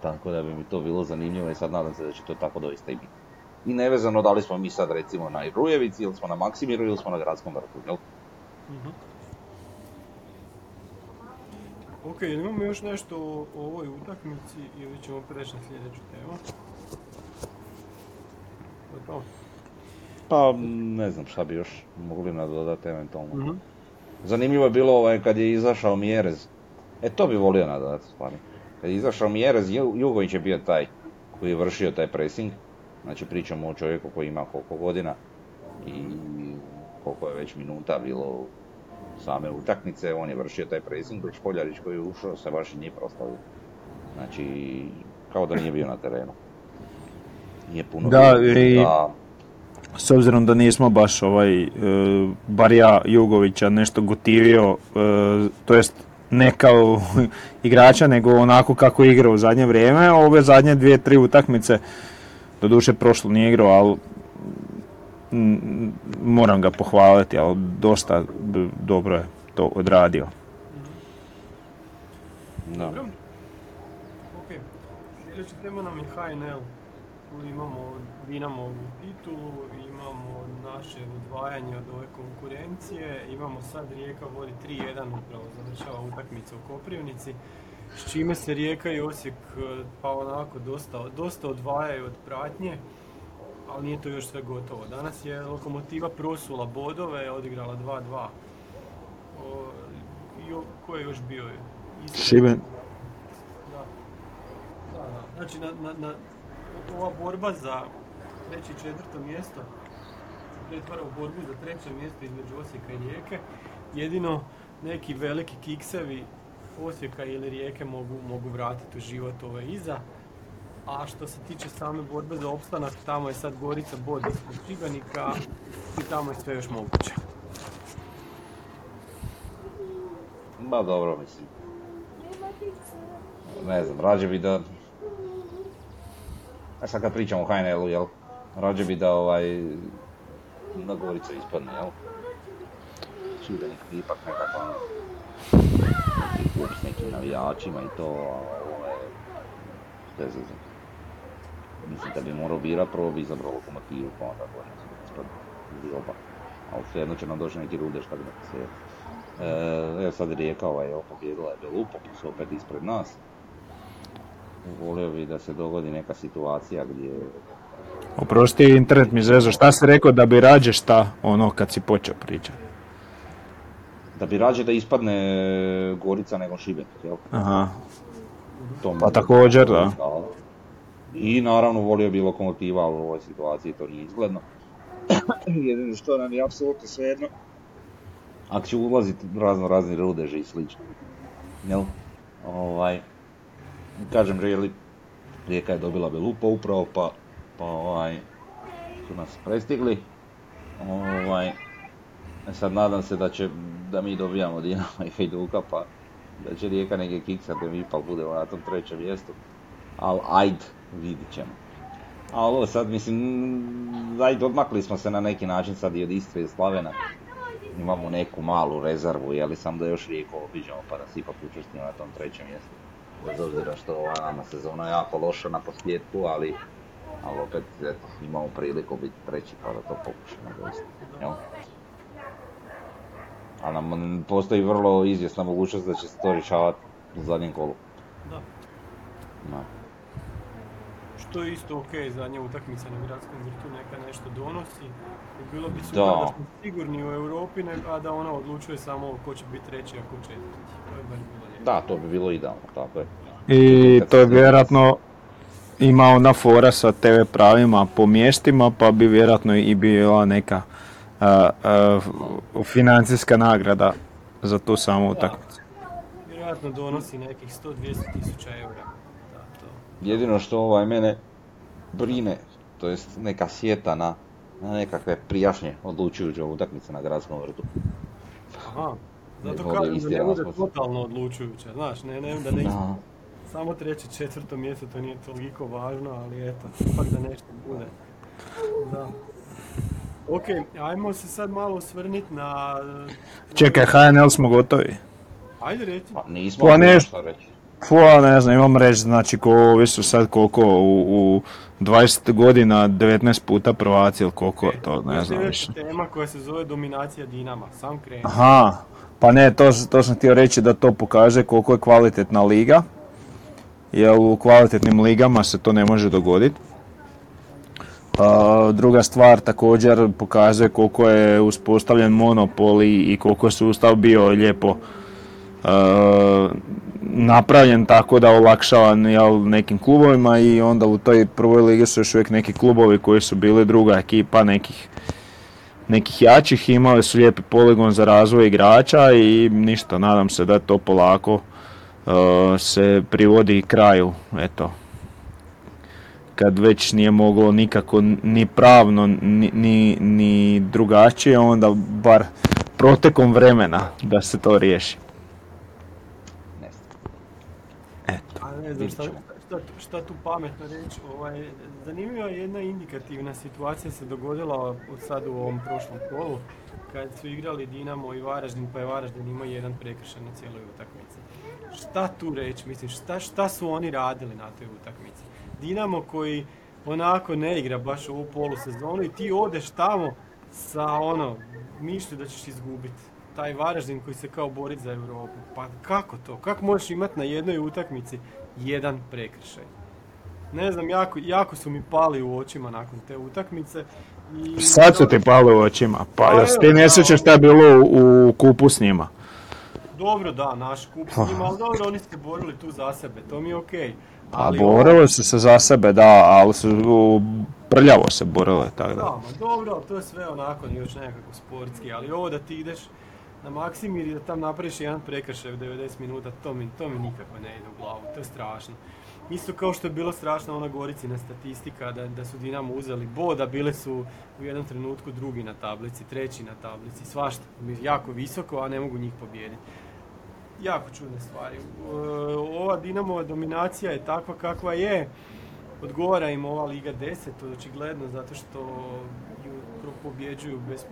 Speaker 4: Tako da bi mi to bilo zanimljivo i sad nadam se da će to tako doista i biti. I nevezano da li smo mi sad recimo na Rujevici ili smo na Maksimiru ili smo na Gradskom vrtu, jel? mm
Speaker 2: Ok, imamo još nešto o, ovoj utakmici ili ćemo preći na sljedeću temu? To
Speaker 4: Pa, ne znam šta bi još mogli nadodati eventualno. mm Zanimljivo je bilo ovaj, kad je izašao Mjerez. E, to bi volio nadodati stvarno. Kad je izašao Mjerez, Jugović je bio taj koji je vršio taj pressing. Znači pričamo o čovjeku koji ima koliko godina i koliko je već minuta bilo same utakmice, on je vršio taj pressing, dok Špoljarić koji je ušao se baš nije proslavio. Znači, kao da nije bio na terenu. Nije puno
Speaker 3: da, i... S obzirom da nismo baš ovaj, e, bar ja Jugovića nešto gotivio, e, to jest ne kao igrača, nego onako kako igra u zadnje vrijeme. Ove zadnje dvije, tri utakmice, doduše prošlo nije igrao, ali moram ga pohvaliti, ali dosta dobro je to odradio.
Speaker 2: Da. Ok, sljedeća tema nam je HNL. Tu imamo Dinamovu titulu, imamo naše odvajanje od ove konkurencije, imamo sad Rijeka vodi 3-1 upravo završava utakmica u Koprivnici, s čime se Rijeka i Osijek eh, pa onako dosta, dosta odvajaju od pratnje ali nije to još sve gotovo. Danas je Lokomotiva prosula bodove, odigrala 2-2. I ko je još bio?
Speaker 3: Šiben.
Speaker 2: Da. da, da. Znači, na, na, na, ova borba za treće i četvrto mjesto pretvara u borbu za treće mjesto između Osijeka i Rijeke. Jedino neki veliki kiksevi Osijeka ili Rijeke mogu, mogu vratiti u život ove iza. A što se tiče same borbe za opstanak, tamo je sad Gorica bod ispod Šibenika i tamo je sve još moguće.
Speaker 4: Ba dobro, mislim. Ne znam, rađe bi da... A sad kad pričamo o HNL-u, jel? Rađe bi da ovaj... Da Gorica ispadne, jel? Šibenik ipak nekako ono, s nekim navijačima i to, a ovo je bez. Mislim da bi morao birat, prvo bi izabrao lokomotivu, pa onda gore ispred oba. Ali svejedno će nam doći neki rudeš tako da se... E, evo sad Rijeka ovaj, evo pobjedila je Belupo, pa su opet ispred nas. Volio bi da se dogodi neka situacija gdje
Speaker 3: Oprosti, internet mi zezo. Šta si rekao da bi rađe šta ono kad si počeo pričati?
Speaker 4: da bi rađe da ispadne Gorica nego Šibenik, jel?
Speaker 3: Aha.
Speaker 4: To
Speaker 3: Pa također, da.
Speaker 4: I naravno volio bi lokomotiva, ali u ovoj situaciji to nije izgledno. Jedino što nam je apsolutno svejedno. Ako će ulaziti razno razni rudeži i slično. Jel? Ovaj, kažem, želi, Rijeka je dobila Belupo upravo, pa, pa ovaj, su nas prestigli. Ovaj, e sad nadam se da će, da mi dobijamo Dinamo i Hajduka, pa da će Rijeka neke kiksa da mi ipak bude na tom trećem mjestu. Al ajd, vidit ćemo. A ovo sad, mislim, ajd, odmakli smo se na neki način sad i od Istre i Slavena. Imamo neku malu rezervu, jeli sam da još Rijeku obiđemo pa da se ipak učestimo na tom trećem mjestu. Bez obzira što ova nama sezona jako loša na posljedku, ali, ali opet, eto, imamo priliku biti treći pa da to pokušamo doista. Jel? A nam postoji vrlo izvjesna mogućnost da će se to rješavati u zadnjem kolu.
Speaker 2: Da.
Speaker 4: Da.
Speaker 2: Što je isto ok, zadnja utakmica na gradskom vrtu neka nešto donosi. I bilo bi super
Speaker 4: Da.
Speaker 2: da, smo sigurni u Europi, ne- a da ona odlučuje samo ko će biti treći, a ko četvrti. To je baš bilo.
Speaker 4: Da, to bi bilo idealno, tako je.
Speaker 3: I to je vjerojatno ima ona fora sa TV pravima po mjestima, pa bi vjerojatno i bila neka f- financijska nagrada za tu samu utakmicu.
Speaker 2: Vjerojatno donosi nekih 100-200 tisuća eura.
Speaker 4: Jedino što ovaj mene brine, to jest neka sjeta na, na nekakve prijašnje odlučujuće utakmice na gradskom vrtu.
Speaker 2: Aha. Zato kažem da ne bude totalno odlučujuća, znaš, ne, ne, da ne
Speaker 4: Da.
Speaker 2: samo treće, četvrto mjesto, to nije toliko važno, ali eto, ipak da nešto bude. Da. Ok, ajmo se sad malo osvrnit na...
Speaker 3: Čekaj, HNL smo gotovi.
Speaker 2: Ajde reci.
Speaker 4: Pa nismo
Speaker 3: Pa nešto.
Speaker 4: reći.
Speaker 3: Fua, ne znam, imam reći, znači ko ovi su sad koliko u, u 20 godina 19 puta prvaci ili koliko, to ne znam
Speaker 2: Sljedeća
Speaker 3: više.
Speaker 2: tema koja se zove dominacija Dinama, sam kreni.
Speaker 3: Aha, pa ne, to, to sam htio reći da to pokaže koliko je kvalitetna liga. Jer u kvalitetnim ligama se to ne može dogoditi. A, druga stvar također pokazuje koliko je uspostavljen monopol i, i koliko je sustav bio lijepo napravljen tako da olakšava jel, nekim klubovima i onda u toj prvoj ligi su još uvijek neki klubovi koji su bili druga ekipa nekih nekih jačih, imali su lijepi poligon za razvoj igrača i ništa, nadam se da to polako uh, se privodi kraju, eto. Kad već nije moglo nikako ni pravno, ni, ni drugačije, onda bar protekom vremena da se to riješi.
Speaker 4: Ne znam.
Speaker 3: Eto.
Speaker 2: A ne znam šta, šta, šta tu pametno reći. Ovaj, zanimljiva je jedna indikativna situacija se dogodila od sad u ovom prošlom kolu kad su igrali Dinamo i Varaždin, pa je Varaždin imao jedan prekršaj na cijeloj utakmici. Šta tu reći, mislim, šta, šta su oni radili na toj utakmici? Dinamo koji onako ne igra baš ovu polusezonu i ti odeš tamo sa ono, mišlju da ćeš izgubiti. Taj Varaždin koji se kao bori za Europu. Pa kako to? Kako možeš imati na jednoj utakmici jedan prekršaj? Ne znam, jako, jako su mi pali u očima nakon te utakmice. I
Speaker 3: Sad su ti pali u očima, pa
Speaker 2: Pa
Speaker 3: jel ti ne sjećaš šta je bilo u, u kupu s njima?
Speaker 2: Dobro, da, naš kup s njima, ali dobro, oni su se borili tu za sebe, to mi je okej.
Speaker 3: A
Speaker 2: Ali
Speaker 3: borili su se za sebe, da, ali su prljavo se borile, tako
Speaker 2: Da,
Speaker 3: da.
Speaker 2: ma dobro, to je sve onako još nekako sportski, ali ovo da ti ideš na Maksimir i da tam napraviš jedan prekršaj u 90 minuta, to mi, to mi nikako ne ide u glavu, to je strašno. Isto kao što je bilo strašno ona Goricina statistika da, da su Dinamo uzeli boda, bile su u jednom trenutku drugi na tablici, treći na tablici, svašta, jako visoko, a ne mogu njih pobijediti. Jako čudne stvari. E, Ova Dinamova dominacija je takva kakva je, odgovara im ova Liga 10, očigledno, zato što ju pobjeđuju bez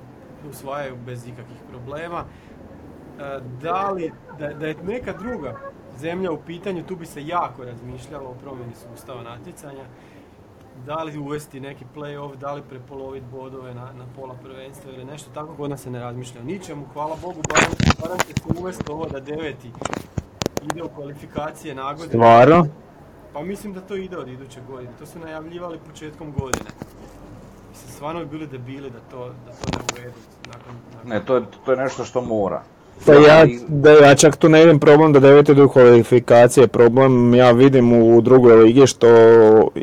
Speaker 2: usvajaju bez ikakvih problema. E, da li, da, da je neka druga zemlja u pitanju, tu bi se jako razmišljalo o promjeni sustava natjecanja. Da li uvesti neki play-off, da li prepoloviti bodove na, na pola prvenstva ili nešto tako, kod nas se ne razmišlja o ničemu. Hvala Bogu, barem, se uvesti ovo da deveti ide u kvalifikacije na.
Speaker 3: Stvarno?
Speaker 2: Pa mislim da to ide od iduće godine. To su najavljivali početkom godine. Stvarno bi bili debili da to, da to ne uvedu. Nakon, nakon...
Speaker 4: Ne, to je, to je nešto što mora.
Speaker 3: Pa ja, da ja čak tu ne vidim problem da devete do kvalifikacije, problem ja vidim u drugoj ligi što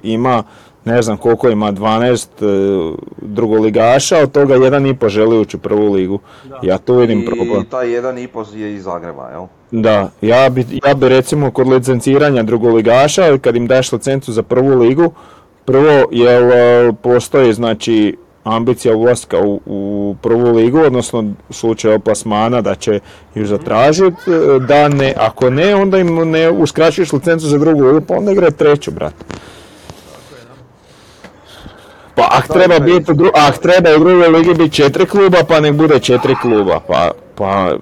Speaker 3: ima, ne znam koliko ima, 12 e, drugoligaša, od toga jedan i po želi ući u prvu ligu.
Speaker 2: Da.
Speaker 3: Ja tu vidim problem.
Speaker 4: I taj jedan i pol je iz Zagreba, jel?
Speaker 3: Da, ja bi, ja bi recimo kod licenciranja drugoligaša, kad im daš licencu za prvu ligu, prvo jel e, postoji znači ambicija ulaska u, u prvu ligu, odnosno u slučaju plasmana da će ju zatražiti, e, da ne, ako ne, onda im ne uskraćuješ licencu za drugu ligu, pa onda igra treću,
Speaker 2: da.
Speaker 3: Pa ak treba biti, ak treba u drugoj ligi biti četiri kluba, pa nek bude četiri kluba, pa, pa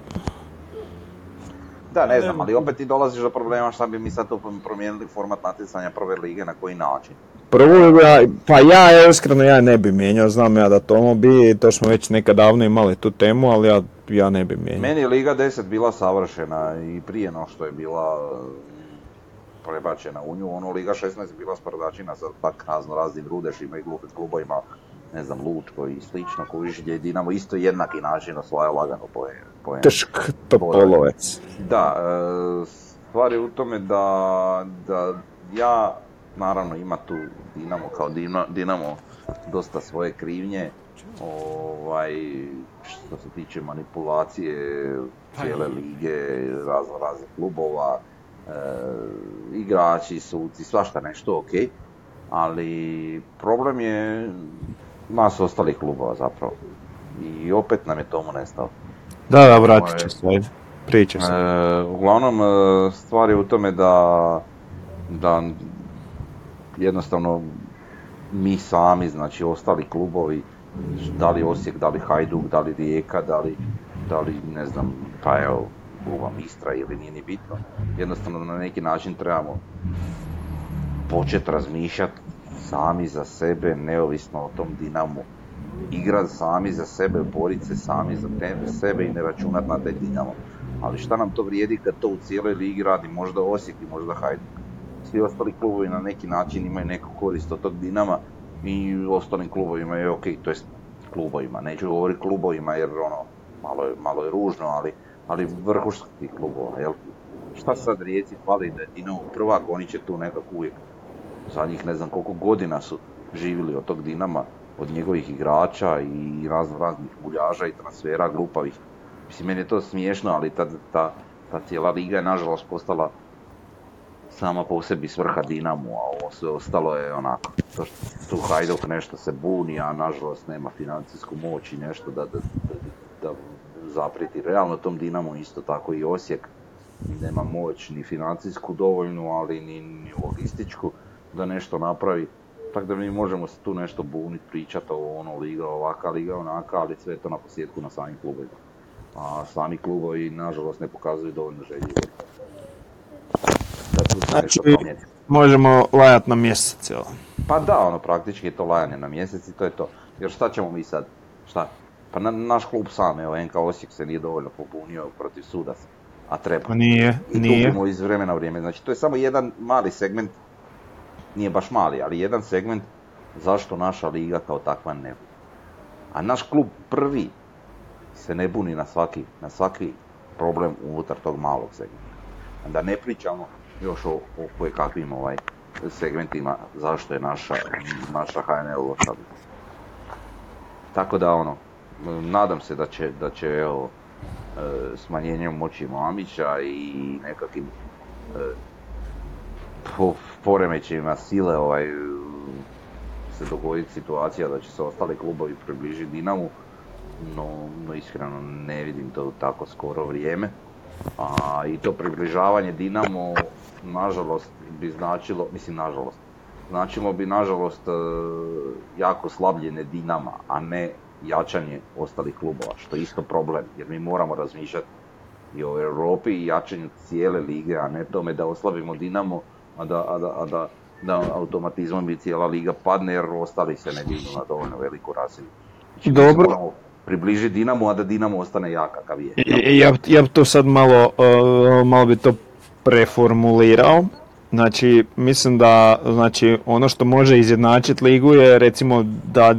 Speaker 4: Da, ne znam, ali opet ti dolaziš do problema šta bi mi sad tu promijenili format natjecanja prve lige, na koji način.
Speaker 3: Ligu ja, pa ja iskreno ja ne bi mijenjao, znam ja da Tomo bi, to smo već nekad davno imali tu temu, ali ja, ja ne bi mijenjao.
Speaker 4: Meni je Liga 10 bila savršena i prije no što je bila e, prebačena u nju, ono Liga 16 je bila sprdačina sa tak razno raznim rudešima i glupim klubovima, ne znam, Lučko i slično, kojiš gdje je Dinamo isto jednaki način osvaja lagano poen. poen.
Speaker 3: Tešk Topolovec.
Speaker 4: Da, e, stvar je u tome da, da ja, naravno ima tu Dinamo kao Dina- Dinamo dosta svoje krivnje, ovaj, što se tiče manipulacije cijele lige, razno raznih klubova, e, igrači, suci, svašta nešto, ok, ali problem je nas ostalih klubova zapravo. I opet nam je tomu nestao.
Speaker 3: Da, da, vratit će se, ajde. Priča se.
Speaker 4: E, uglavnom, e, stvar je u tome da, da jednostavno mi sami, znači ostali klubovi, da li Osijek, da li Hajduk, da li Rijeka, da li, da li ne znam, pa evo, Mistra ili nije ni bitno. Jednostavno na neki način trebamo početi razmišljati sami za sebe, neovisno o tom Dinamu. Igrat sami za sebe, borit se sami za te- sebe i ne računat na taj Dinamo. Ali šta nam to vrijedi kad to u cijeloj ligi radi možda Osijek možda Hajduk. Svi ostali klubovi na neki način imaju neku korist od tog Dinama i ostalim klubovima je ok, to jest klubovima, neću govoriti klubovima jer ono, malo je, malo je ružno, ali, ali vrhunskih klubova, jel? Šta sad Rijeci fali da je Dinamo prvak, oni će tu nekako uvijek zadnjih ne znam koliko godina su živjeli od tog Dinama, od njegovih igrača i razno raznih muljaža i transfera glupavih. Mislim, meni je to smiješno, ali ta, ta, ta cijela liga je nažalost postala sama po sebi svrha Dinamu, a ovo sve ostalo je onako, to što tu Hajduk nešto se buni, a nažalost nema financijsku moć i nešto da, da, da, da zapriti. Realno tom Dinamu isto tako i Osijek nema moć ni financijsku dovoljnu, ali ni, ni logističku da nešto napravi. Tako da mi možemo se tu nešto buniti, pričati o ono liga ovaka, liga onaka, ali sve je to na posljedku na samim klubovima. A sami klubovi nažalost ne pokazuju dovoljno želje. Da tu
Speaker 3: Znači-. Možemo lajat na mjesec, jel?
Speaker 4: Pa da, ono, praktički je to lajanje na mjesec i to je to. Jer šta ćemo mi sad? Šta? Pa na, naš klub sam, evo, NK Osijek se nije dovoljno pobunio protiv sudaca. A treba.
Speaker 3: Pa nije,
Speaker 4: I
Speaker 3: nije.
Speaker 4: tupimo iz vremena u vrijeme. Znači, to je samo jedan mali segment, nije baš mali, ali jedan segment zašto naša liga kao takva ne buni. A naš klub prvi se ne buni na svaki, na svaki problem unutar tog malog segmenta. Da ne pričamo još o, o koje kakvim ovaj, segmentima zašto je naša, naša HNL loša. Tako da ono, nadam se da će, da će evo, e, smanjenjem moći Mamića i nekakvim e, po, poremećajima sile ovaj, se dogoditi situacija da će se ostali klubovi približiti Dinamu, no, no iskreno ne vidim to tako skoro vrijeme. A i to približavanje Dinamo, nažalost, bi značilo, mislim nažalost, značilo bi nažalost e, jako slabljenje Dinama, a ne jačanje ostalih klubova, što je isto problem, jer mi moramo razmišljati i o Europi i jačanju cijele lige, a ne tome da oslabimo Dinamo, a da, a da, a da, da automatizmom bi cijela liga padne jer ostali se ne dignu na dovoljno veliku razinu. Znači,
Speaker 3: Dobro.
Speaker 4: moramo približiti Dinamo, a da Dinamo ostane jak kakav je.
Speaker 3: Ja, ja bi to sad malo, uh, malo bi to preformulirao. Znači, mislim da znači, ono što može izjednačiti ligu je recimo da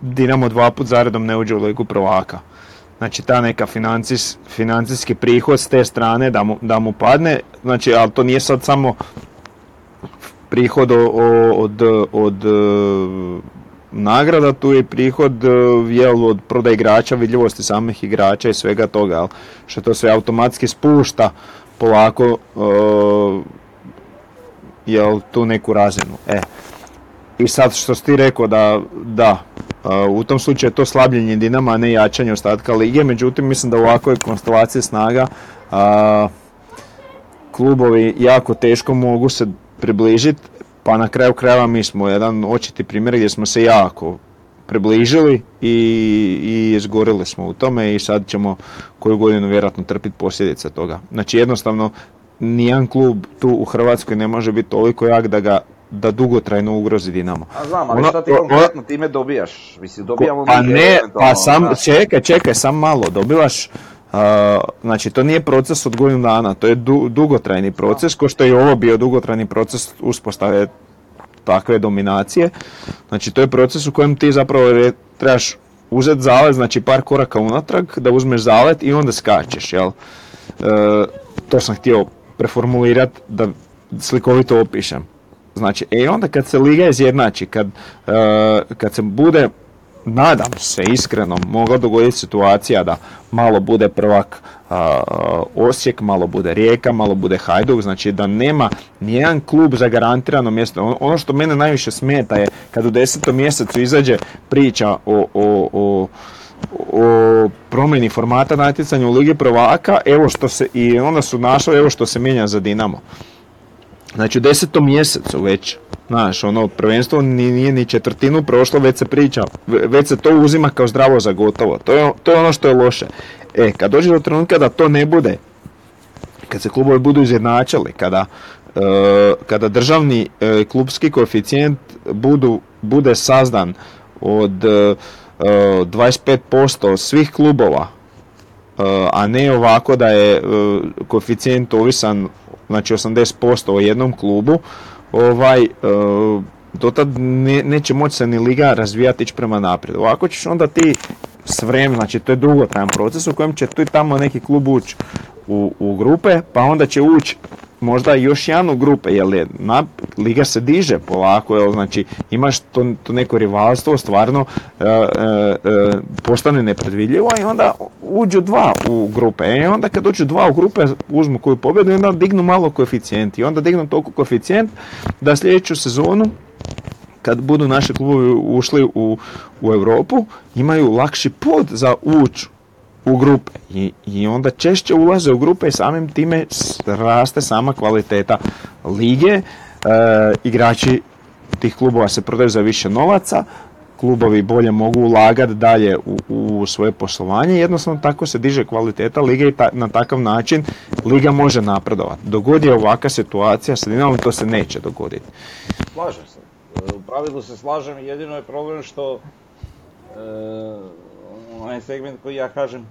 Speaker 3: Dinamo dva put zaredom ne uđe u ligu prvaka. Znači ta neka financijski prihod s te strane da mu, da mu padne, znači, ali to nije sad samo prihod od, od, e, nagrada, tu je prihod e, jel, od prodaje igrača, vidljivosti samih igrača i svega toga, jel, što to sve automatski spušta polako e, jel, tu neku razinu. E. I sad što si ti rekao da, da u tom slučaju je to slabljenje Dinama, a ne jačanje ostatka lige, međutim mislim da u ovakvoj konstelaciji snaga klubovi jako teško mogu se približiti, pa na kraju krajeva mi smo jedan očiti primjer gdje smo se jako približili i, i izgorili smo u tome i sad ćemo koju godinu vjerojatno trpiti posljedice toga. Znači jednostavno nijedan klub tu u Hrvatskoj ne može biti toliko jak da ga da dugotrajno ugrozi Dinamo.
Speaker 4: A znam, ali
Speaker 3: Ono-
Speaker 4: šta ti konkretno time dobijaš? Mislim, dobijamo
Speaker 3: Pa ne, pa sam, čekaj, čekaj, sam malo, dobivaš, znači to nije proces od godinu dana, to je du- dugotrajni proces, ko što je i ovo bio dugotrajni proces uspostave takve dominacije. Znači to je proces u kojem ti zapravo re- trebaš uzeti zalet, znači par koraka unatrag, da uzmeš zalet i onda skačeš, jel? E, to sam htio preformulirati da slikovito opišem. Znači, e onda kad se liga izjednači, kad, e, kad se bude, nadam se iskreno, mogla dogoditi situacija da malo bude prvak Osijek, malo bude Rijeka, malo bude Hajduk, znači da nema nijedan klub zagarantirano mjesto. Ono- Ono što mene najviše smeta je kad u desetom mjesecu izađe priča o, o, o o promjeni formata natjecanja u Ligi prvaka, evo što se, i onda su našli evo što se mijenja za Dinamo. Znači u desetom mjesecu već, znaš, ono prvenstvo ni- nije ni četvrtinu prošlo, već se priča, ve- već se to uzima kao zdravo za gotovo. To je, to je ono što je loše. E, kad dođe do trenutka da to ne bude, kad se klubovi budu izjednačili, kada, e, kada državni e, klubski koeficijent budu, bude sazdan od e, 25% svih klubova, e, a ne ovako da je e, koeficijent ovisan znači 80% o jednom klubu, ovaj, e, dotad ne, neće moći se ni liga razvijati ići prema naprijed. Ovako ćeš onda ti s vremenom, znači to je dugotrajan proces u kojem će tu i tamo neki klub ući u, u grupe, pa onda će ući možda još jedan u grupe, jer je na, liga se diže polako, jel, znači imaš to, to neko rivalstvo, stvarno e, e, e, postane nepredvidljivo i onda uđu dva u grupe. E onda kad uđu dva u grupe, uzmu koju pobjedu i onda dignu malo koeficijent i onda dignu toliko koeficijent da sljedeću sezonu kad budu naši klubovi ušli u, u Europu, imaju lakši put za ući u grupe I, i onda češće ulaze u grupe i samim time s- raste sama kvaliteta lige. E, igrači tih klubova se prodaju za više novaca, klubovi bolje mogu ulagati dalje u, u svoje poslovanje, jednostavno tako se diže kvaliteta lige i ta- na takav način liga može napredovati. Dogod je ovakva situacija sa Dinamom, to se neće dogoditi.
Speaker 4: Slažem se. U pravilu se slažem, jedino je problem što e, onaj segment koji ja kažem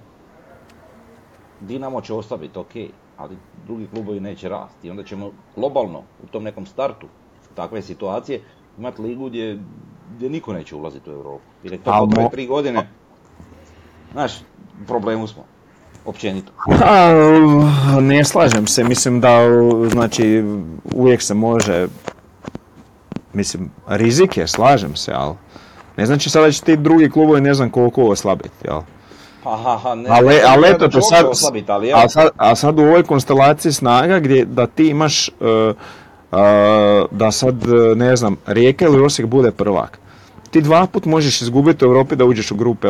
Speaker 4: Dinamo će oslabiti, ok, ali drugi klubovi neće rasti. I onda ćemo globalno u tom nekom startu takve situacije imati ligu gdje, gdje niko neće ulaziti u Europu. Jer je to po tri godine. Znaš, u problemu smo. Općenito.
Speaker 3: A, ne slažem se, mislim da znači uvijek se može, mislim rizik je, slažem se, ali ne znači sada će ti drugi klubovi ne znam koliko oslabiti, jel?
Speaker 4: Aha, ne,
Speaker 3: Ali,
Speaker 4: ne,
Speaker 3: ali eto
Speaker 4: će
Speaker 3: sad,
Speaker 4: oslabiti, ali
Speaker 3: a sad, a sad u ovoj konstelaciji snaga gdje da ti imaš e, a, da sad e, ne znam Rijeka ili Osijek bude prvak. Ti dva put možeš izgubiti u Europi da uđeš u grupe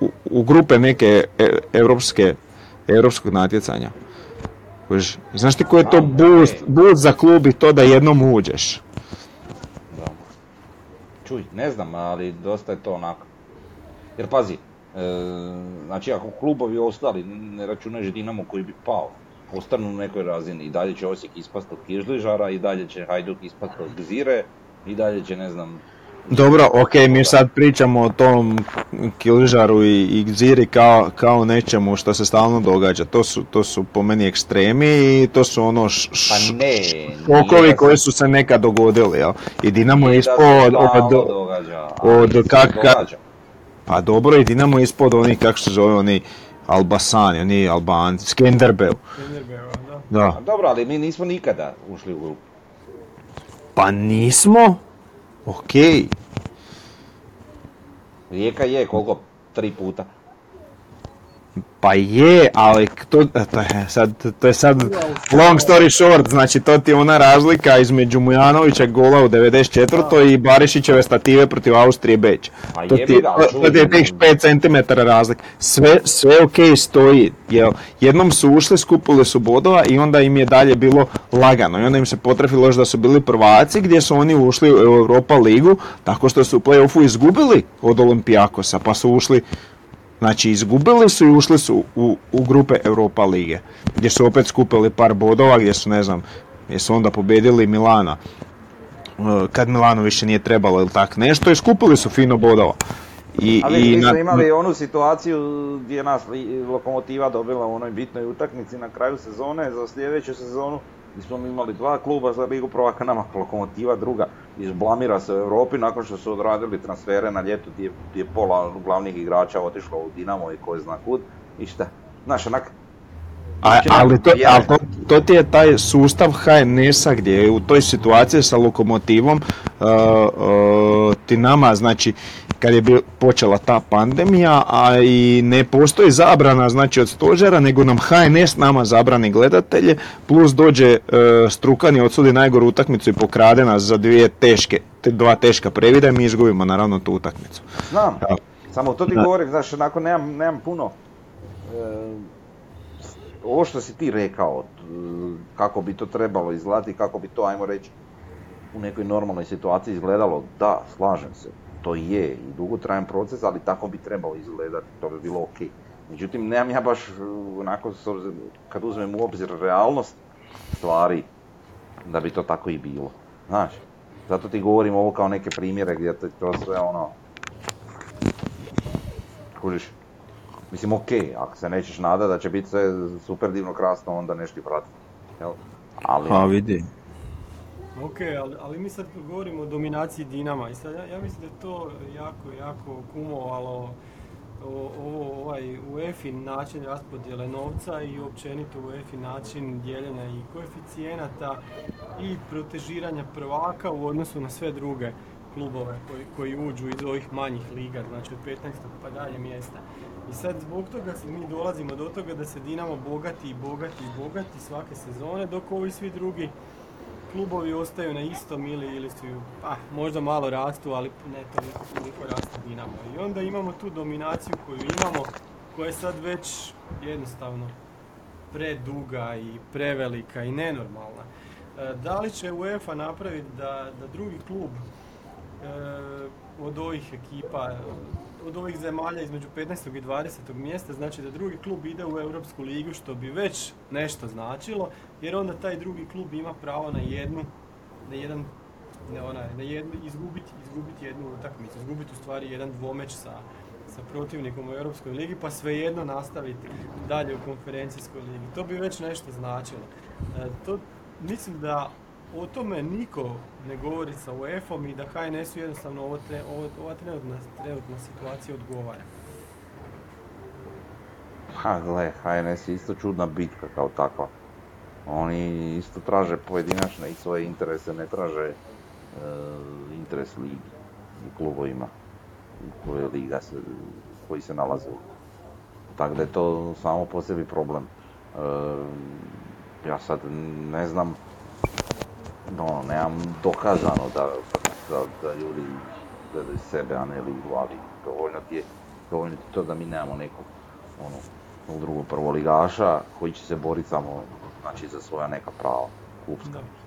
Speaker 3: u, u grupe neke e, europske europskog natjecanja. Znaš ti koji je to boost,
Speaker 4: ej.
Speaker 3: boost za klub i to da jednom uđeš?
Speaker 4: Čuj, ne znam, ali dosta je to onako. Jer pazi, e, znači ako klubovi ostali, ne računaš Dinamo koji bi pao, ostanu u nekoj razini i dalje će Osijek ispast od Kižližara i dalje će Hajduk ispast od Gzire i dalje će ne znam
Speaker 3: Dobro, ok, mi sad pričamo o tom Kilžaru i, i Gziri kao, kao nečemu što se stalno događa. To su, to su po meni ekstremi i to su ono š,
Speaker 4: Pa
Speaker 3: š-
Speaker 4: ne,
Speaker 3: šokovi koji su se nekad dogodili, jel? I Dinamo je ispod od,
Speaker 4: događa,
Speaker 3: od
Speaker 4: ali se
Speaker 3: kak- pa dobro i Dinamo je ispod onih, kako se zove, oni Albasani, oni Albanci, Skenderbeu.
Speaker 2: Da.
Speaker 3: Da.
Speaker 4: A dobro, ali mi nismo nikada ušli u grupu.
Speaker 3: Pa nismo? Okej.
Speaker 4: Rijeka je koliko? Tri puta.
Speaker 3: Pa je, ali to, to, je sad, to je sad long story short, znači to ti je ona razlika između Mujanovića gola u 94. i Barišićeve stative protiv Austrije Beč.
Speaker 4: Pa
Speaker 3: To ti,
Speaker 4: ga,
Speaker 3: to, to ti je tih 5 cm razlika. Sve, sve ok stoji, jel, jednom su ušli, skupili su bodova i onda im je dalje bilo lagano i onda im se potrefilo još da su bili prvaci gdje su oni ušli u Europa ligu tako što su u play-offu izgubili od Olimpijakosa pa su ušli Znači izgubili su i ušli su u, u grupe Europa lige, gdje su opet skupili par bodova, gdje su ne znam, gdje su onda pobjedili Milana, e, kad Milano više nije trebalo ili tak nešto i skupili su fino bodova. I,
Speaker 4: Ali
Speaker 3: i
Speaker 4: mi smo
Speaker 3: na-
Speaker 4: imali onu situaciju gdje je nas Lokomotiva dobila u onoj bitnoj utakmici na kraju sezone za sljedeću sezonu. Mi smo imali dva kluba za Ligu prvaka, nama Lokomotiva druga izblamira se u Europi nakon što su odradili transfere na ljetu gdje, je pola glavnih igrača otišlo u Dinamo i ko je zna kud. I šta? Znaš, onak,
Speaker 3: A,
Speaker 4: Znači,
Speaker 3: ali to, ali to, to ti je taj sustav HNS-a gdje je u toj situaciji sa lokomotivom uh, uh, ti nama, znači, kad je počela ta pandemija, a i ne postoji zabrana znači od stožera, nego nam HNS nama zabrani gledatelje, plus dođe uh, strukan i odsudi najgoru utakmicu i pokrade nas za dvije teške, te dva teška previda i mi izgubimo naravno tu utakmicu.
Speaker 4: znam,
Speaker 3: Da.
Speaker 4: samo to ti
Speaker 3: Da.
Speaker 4: govorim, znaš, onako nemam, nemam puno. E, ovo što si ti rekao, t- kako bi to trebalo izgledati, kako bi to, ajmo reći, u nekoj normalnoj situaciji izgledalo, da, slažem se, to je i dugotrajan proces, ali tako bi trebalo izgledati, to bi bilo ok. Međutim, nemam ja baš uh, onako, kad uzmem u obzir realnost stvari, da bi to tako i bilo. Znaš, zato ti govorim ovo kao neke primjere gdje te to sve ono... Kužiš? Mislim, ok, ako se nećeš nada da će biti sve super divno krasno, onda nešto ti pratiti. Jel? Ali,
Speaker 3: Pa vidi.
Speaker 2: Ok, ali, ali mi sad govorimo o dominaciji Dinama i sad ja, ja mislim da je to jako, jako kumovalo ovo, ovaj UEFA način raspodjele novca i općenito UEFA način dijeljenja i koeficijenata i protežiranja prvaka u odnosu na sve druge klubove koji, koji uđu iz ovih manjih liga, znači od 15. pa dalje mjesta. I sad zbog toga se mi dolazimo do toga da se Dinamo bogati i bogati i bogati svake sezone, dok ovi svi drugi klubovi ostaju na istom ili, ili su, pa, možda malo rastu, ali ne toliko koliko raste Dinamo. I onda imamo tu dominaciju koju imamo, koja je sad već jednostavno preduga i prevelika i nenormalna. E, Da li će UEFA napraviti da, da drugi klub e, od ovih ekipa, od ovih zemalja između 15. i 20. mjesta, znači da drugi klub ide u Europsku ligu, što bi već nešto značilo, jer onda taj drugi klub ima pravo na jednu, na jedan, ne onaj, na jednu, izgubiti, izgubiti jednu utakmicu, izgubiti u stvari jedan dvomeć sa, sa protivnikom u Europskoj ligi, pa svejedno nastaviti dalje u konferencijskoj ligi. To bi već nešto značilo. E, to, mislim da o tome niko ne govori sa UEFA-om i da HNS-u jednostavno ovo, ova trenutna, trenutna situacija odgovara.
Speaker 4: Ha, gle, HNS je isto čudna bitka kao takva. Oni isto traže pojedinačne i svoje interese, ne traže e, interes ligi u klubovima koje liga se, koji se nalaze. Tako da je to samo po sebi problem. E, ja sad ne znam, no, nemam dokazano da, da, da ljudi gledaju sebe, a ne ligu, ali dovoljno ti je, dovoljno ti to da mi nemamo nekog ono, drugog prvoligaša koji će se boriti samo znači, za svoja neka prava klubska.
Speaker 2: Da.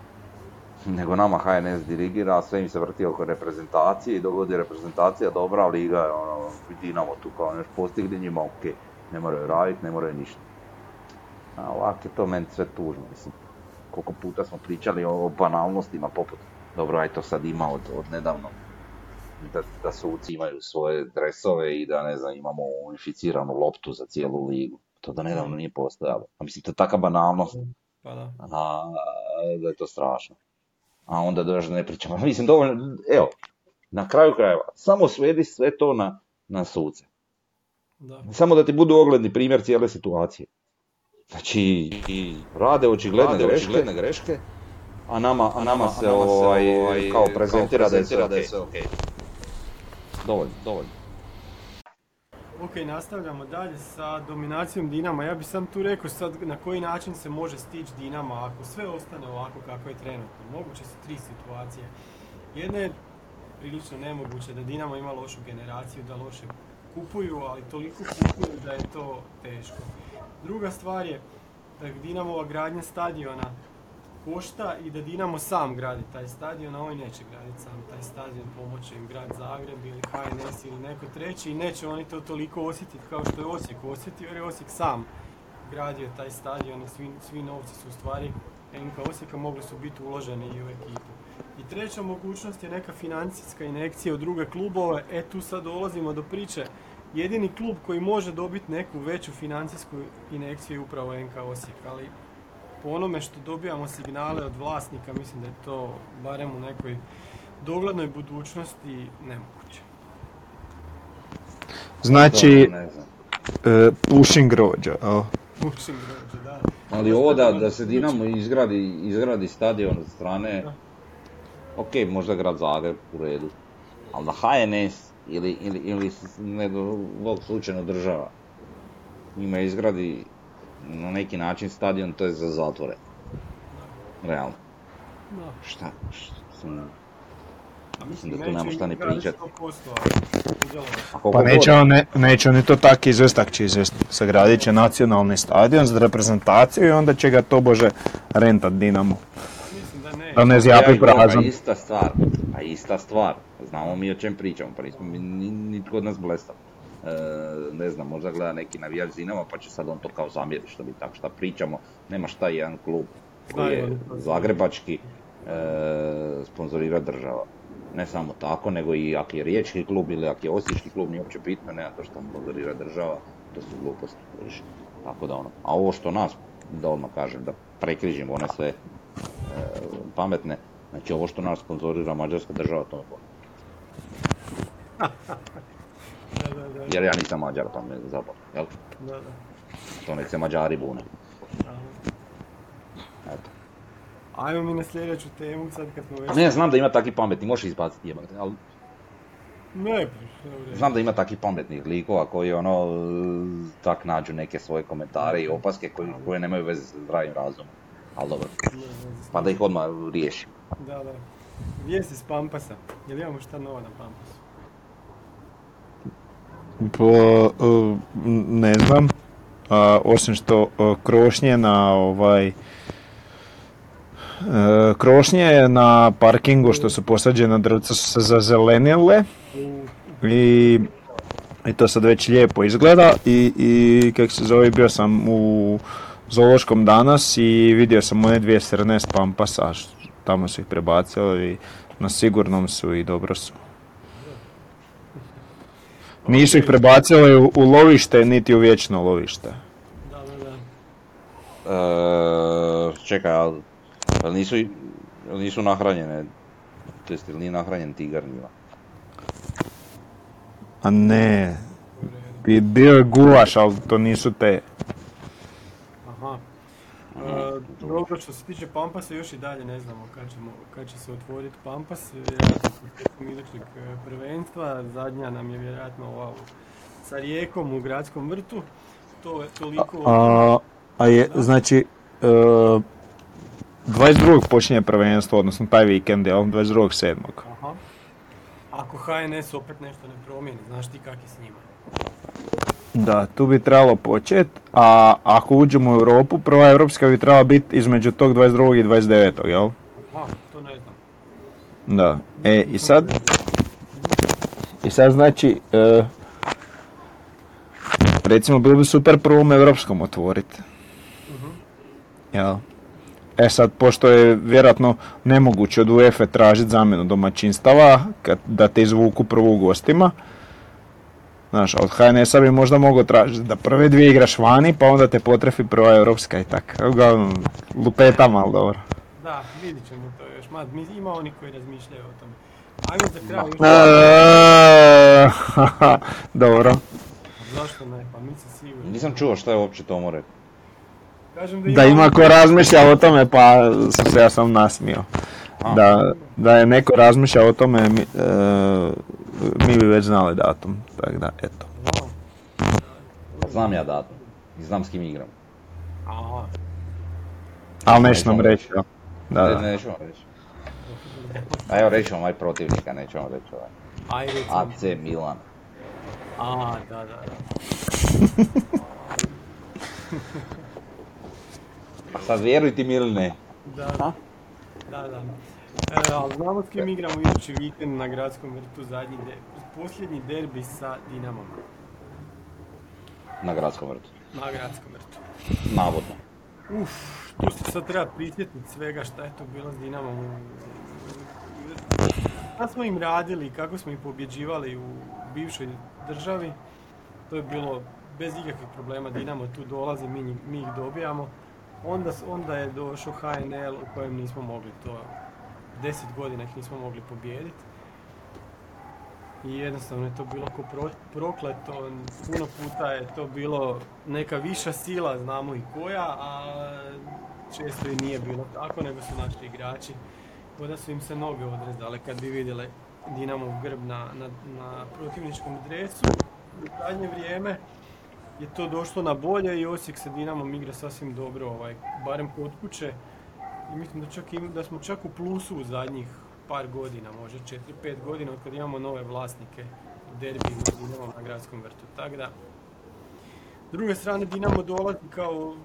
Speaker 4: nego nama HNS dirigira, sve im se vrti oko reprezentacije i dogodi reprezentacija dobra, liga je ono, Dinamo tu kao nešto postigli njima, ok, ne moraju raditi, ne moraju ništa. A ovako je to meni sve tužno, mislim. Koliko puta smo pričali o banalnostima poput, dobro, aj to sad ima od, od nedavno, da, da suci imaju svoje dresove i da, ne znam, imamo unificiranu loptu za cijelu ligu. To da nedavno nije postojalo. A mislim, to je taka banalnost,
Speaker 2: Pa da.
Speaker 4: a, da je to strašno. A onda da još ne pričamo. Mislim, dovoljno, evo, na kraju krajeva, samo svedi sve to na, na suce.
Speaker 2: Da.
Speaker 4: Samo da ti budu ogledni primjer cijele situacije. Znači, i rade očigledne greške, greške, a nama, a nama se ovaj, kao prezentira da je sve okej. Dovoljno, dovoljno.
Speaker 2: Ok, nastavljamo dalje sa dominacijom Dinama. Ja bih sam tu rekao sad na koji način se može stići Dinama ako sve ostane ovako kako je trenutno. Moguće su tri situacije. Jedna je prilično nemoguće da Dinamo ima lošu generaciju, da loše kupuju, ali toliko kupuju da je to teško. Druga stvar je da Dinamova gradnja stadiona košta i da Dinamo sam gradi taj stadion, a ovaj neće graditi sam taj stadion, pomoće im grad Zagreb ili HNS ili neko treći i neće oni to toliko osjetiti kao što je Osijek osjetio jer je Osijek sam gradio taj stadion i svi, svi novci su u stvari NK Osijeka mogli su biti uloženi i u ekipu. I treća mogućnost je neka financijska injekcija od druge klubove, e tu sad dolazimo do priče jedini klub koji može dobiti neku veću financijsku injekciju je upravo NK Osijek, ali po onome što dobijamo signale od vlasnika, mislim da je to barem u nekoj doglednoj budućnosti nemoguće.
Speaker 3: Znači,
Speaker 4: Ne znam.
Speaker 3: e, pushing grođa. o.
Speaker 2: Pušim grožđe, da.
Speaker 4: Ali ovo da, da se Dinamo izgradi, izgradi stadion od strane,
Speaker 2: Da.
Speaker 4: ok, možda grad Zagreb u redu, ali da HNS ili, ili, ili s- ne do ovog slučajno država njima izgradi na neki način stadion, to je za zatvore. Realno.
Speaker 2: Da.
Speaker 4: Šta? šta sam-
Speaker 2: A
Speaker 4: Mislim da tu nemamo šta ni
Speaker 2: graditi
Speaker 4: pričat.
Speaker 2: 100%, ali udjelo-
Speaker 4: A koliko
Speaker 3: Pa neće on, ne, neće oni to tako izvesti, tak će izvesti. Sagradit će nacionalni stadion za reprezentaciju i onda će ga tobože rentat Dinamo.
Speaker 2: Da ne.
Speaker 4: Ja
Speaker 3: zjapi prazan.
Speaker 4: Pa ista stvar, pa ista stvar. Znamo mi o čem pričamo, pa nismo mi ni- nitko od nas blestav. E, ne znam, možda gleda neki navijač Dinama pa će sad on to kao zamjeriti što bi tako šta pričamo. Nema šta jedan klub koji je zagrebački e, sponzorira država. Ne samo tako, nego i ako je riječki klub ili ako je osječki klub, nije uopće bitno, nema to što sponzorira država, to su gluposti. Tako da ono. A ovo što nas, da odmah kažem, da prekrižimo one sve pametne, znači ovo što nas sponzorira mađarska država, to
Speaker 2: da,
Speaker 4: Jer ja nisam mađar, pa me zabavno, jel?
Speaker 2: da, da.
Speaker 4: To nek se mađari bune. Eto.
Speaker 2: Ajmo mi na sljedeću temu sad kad smo već...
Speaker 4: Ne, znam da ima takvi pametni, možeš izbaciti jebate, ali
Speaker 2: Ne, pa,
Speaker 4: znam da ima takvih pametnih likova koji ono, tak nađu neke svoje komentare i opaske koji, koje nemaju veze sa zdravim razumom. Ali dobro, pa da ih odmah riješim.
Speaker 2: Da, da. Vijesti s Pampasa. Jel imamo šta novo na Pampasu?
Speaker 3: E, ne znam, a, osim što e, krošnje na ovaj e, krošnje na parkingu što su posađena drvca su se zazelenile i, i to sad već lijepo izgleda i, i kak se zove bio sam u zoološkom danas i vidio sam one dvije srne s pampasa, tamo su ih prebacili i na sigurnom su i dobro su. Nisu ih prebacili u, u lovište, niti u vječno lovište.
Speaker 2: Da, da, da.
Speaker 4: E, čekaj, ali nisu, nisu nahranjene, to jest nije nahranjen tigar njima?
Speaker 3: A ne, bi- bio je gulaš, ali to nisu te.
Speaker 2: E, dobro, što se tiče Pampasa, još i dalje ne znamo kad, ćemo, kad će se otvoriti Pampas. Vjerojatno početkom idućeg e, prvenstva. Zadnja nam je vjerojatno ova sa Rijekom u gradskom vrtu. To je toliko...
Speaker 3: A, a je, znači, e, 22. počinje prvenstvo, odnosno taj vikend, jel? 22.7.
Speaker 2: Aha. Ako HNS opet nešto ne promijeni, znaš ti kak je s njima.
Speaker 3: Da, tu bi trebalo počet, a ako uđemo u Europu, prva europska bi trebala biti između tog 22. i 29. jel?
Speaker 2: Aha, to ne znam.
Speaker 3: Da. E, i sad... I sad znači... E, recimo, bilo bi super prvom evropskom otvoriti. Jel? E sad, pošto je vjerojatno nemoguće od UEFA tražiti zamjenu domaćinstava, kad, da te izvuku prvu u gostima, Znaš, od HNS-a bi možda mogao tražiti da prve dvije igraš vani, pa onda te potrefi prva europska i tak. Uglavnom, lupetam, ali dobro.
Speaker 2: Da, vidit ćemo to još. Ma, mi- ima oni koji razmišljaju o tome. Ajmo za kraj još...
Speaker 3: E, dobro.
Speaker 2: Zašto ne? Pa mi se sigurno.
Speaker 4: Nisam čuo šta je uopće to more.
Speaker 2: Kažem
Speaker 3: Da ima ko razmišlja o tome, pa sam se ja sam nasmio. Da, da je neko razmišlja o tome, e, mi bi već znali datum. Tako da, eto.
Speaker 4: Znam ja datum. I znam s kim igram.
Speaker 2: Aha,
Speaker 3: Ali neš nam reći? Da,
Speaker 4: Ne,
Speaker 3: da.
Speaker 4: nećemo reći. A evo reći ovaj protivnika, nećemo reći ovaj. AC Milan.
Speaker 2: A, da, da, da.
Speaker 4: A sad vjeruj ti mi ili ne.
Speaker 2: Da, da, da. E, ali znamo s kim igramo idući vikend na gradskom vrtu zadnji de, posljednji derbi sa Dinamom
Speaker 4: Na gradskom vrtu.
Speaker 2: na gradskom vrtu.
Speaker 4: Navodno.
Speaker 2: Uf, tu se sad treba prisjetiti svega šta je to bilo s Dinamom. Šta smo im radili kako smo ih pobjeđivali u bivšoj državi. To je bilo bez ikakvih problema. Dinamo tu dolazi, mi, mi ih dobijamo. Onda, onda je došao HNL u kojem nismo mogli to, 10 godina ih nismo mogli pobijediti. I jednostavno je to bilo ko pro- prokleto, puno puta je to bilo neka viša sila, znamo i koja, a često i nije bilo tako, nego su naši igrači, kao da su im se noge odrezale kad bi vidjeli Dinamov grb na, na, na protivničkom dresu. U zadnje vrijeme je to došlo na bolje i Osijek sa Dinamom igra sasvim dobro, ovaj, barem kod kuće. I mislim da, čak im, da smo čak u plusu u zadnjih par godina, možda 4-5 godina od kad imamo nove vlasnike u derbijima s Dinamom na gradskom vrtu. Tako da, s druge strane Dinamo dolazi kao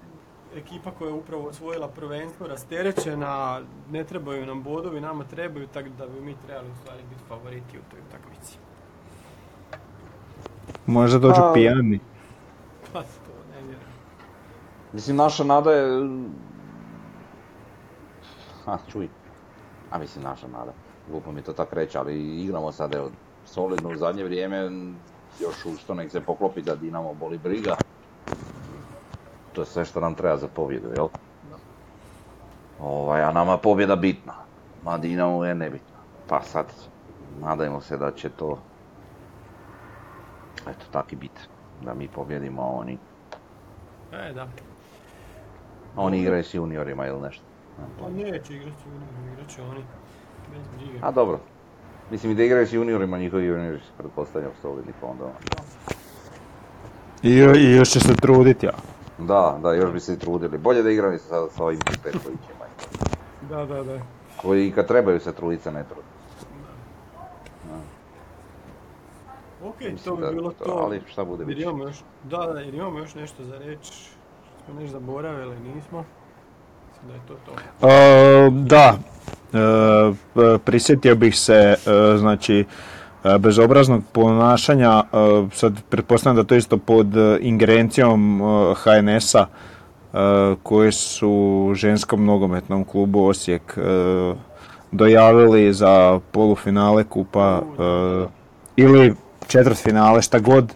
Speaker 2: ekipa koja je upravo osvojila prvenstvo, rasterećena, ne trebaju nam bodovi, nama trebaju, tako da bi mi trebali u stvari biti favoriti u toj utakmici.
Speaker 3: Možda dođu
Speaker 4: Pa-
Speaker 3: pijani.
Speaker 2: Pa to ne vjerujem.
Speaker 4: Mislim, naša nada je... Ha, čuj. A mislim, naša nada. Glupo mi to tak reći, ali igramo sad, evo, solidno u zadnje vrijeme. Još u što nek se poklopi da Dinamo boli briga. To je sve što nam treba za pobjedu, jel? Ovaj, a nama pobjeda bitna. Ma Dinamo je nebitna. Pa sad, nadajmo se da će to... Eto, tak i biti. Da mi pobjedimo, a oni
Speaker 2: E, da.
Speaker 4: Oni igraju s juniorima ili nešto.
Speaker 2: Pa neće igrati junior, igrat će oni. Bez brige.
Speaker 4: A dobro. Mislim i da igraju s juniorima, njihovi juniori su pretpostavljam solidni pa onda.
Speaker 3: I, I još će se truditi, ja.
Speaker 4: Da, da, još bi se i trudili. Bolje da igraju sa, sa ovim Petkovićima.
Speaker 2: Da, da, da.
Speaker 4: Koji i kad trebaju se truditi se ne trude.
Speaker 2: Ok,
Speaker 4: Mislim
Speaker 2: to bi
Speaker 4: da-
Speaker 2: bilo
Speaker 4: to-
Speaker 2: to.
Speaker 4: ali šta bude
Speaker 2: Jer
Speaker 4: više.
Speaker 2: imamo još, da, da, jer imamo još nešto za reći. Smo nešto zaboravili, nismo. Da to to.
Speaker 3: E, da, e, prisjetio bih se, e, znači, bezobraznog ponašanja, sad pretpostavljam da to isto pod ingerencijom HNS-a, e, koji su ženskom nogometnom klubu Osijek dojavili za polufinale kupa ili četvrtfinale, šta god,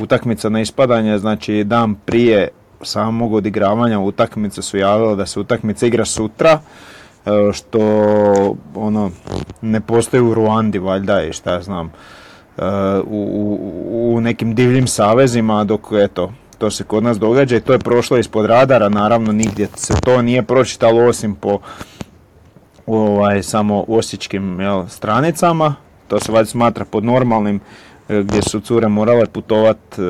Speaker 3: utakmica na ispadanje, znači dan prije samog odigravanja utakmice su javili da se utakmica igra sutra, e, što ono ne postoji u Ruandi valjda i šta znam e, u, u, u nekim divljim savezima dok eto to se kod nas događa i to je prošlo ispod radara naravno nigdje se to nije pročitalo osim po ovaj, samo osječkim jel, stranicama. To se valjda smatra pod normalnim e, gdje su cure morale putovat e,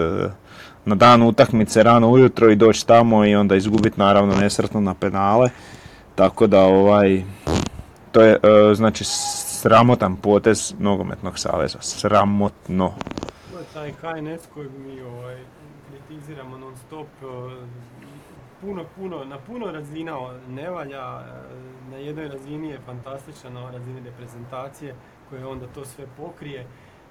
Speaker 3: na dan utakmice rano ujutro i doći tamo i onda izgubiti naravno nesretno na penale. Tako da ovaj to je e, znači sramotan potez nogometnog saveza. Sramotno.
Speaker 2: Je taj HNS kojeg mi ovaj, kritiziramo non stop. puno, puno, na puno razina ne valja, e, na jednoj razini je fantastična, na razini reprezentacije koja onda to sve pokrije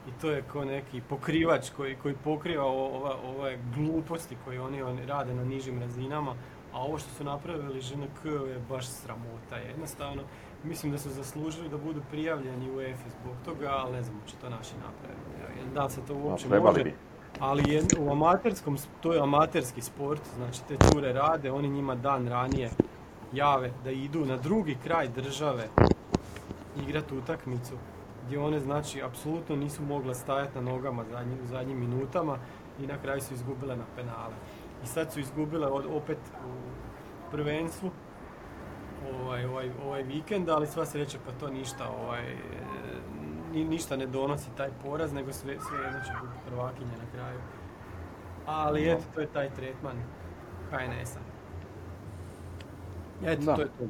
Speaker 2: i to je ko neki pokrivač koji, koji pokriva o- ova, ove gluposti koje oni, oni rade na nižim razinama, a ovo što su napravili ŽNK je baš sramota jednostavno. Mislim da su zaslužili da budu prijavljeni u EFI zbog toga, ali ne znam će to naši napraviti. Da li se to uopće
Speaker 4: trebali
Speaker 2: može?
Speaker 4: bi.
Speaker 2: Ali je, u amaterskom, to je amaterski sport, znači te ture rade, oni njima dan ranije jave da idu na drugi kraj države igrati utakmicu gdje one znači apsolutno nisu mogle stajati na nogama zadnji, u zadnjim minutama i na kraju su izgubile na penale. I sad su izgubile od, opet u prvenstvu ovaj, ovaj, ovaj vikend, ali sva sreća pa to ništa ovaj, ni, ništa ne donosi taj poraz, nego sve, sve jedno će biti prvakinje na kraju. Ali eto, to je taj tretman HNS-a. Eto,
Speaker 4: Da.
Speaker 2: to je to.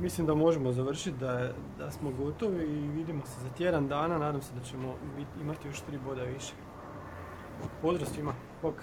Speaker 2: Mislim da možemo završiti, da, da smo gotovi i vidimo se za tjedan dana. Nadam se da ćemo imati još tri boda više. Pozdrav svima. Bok.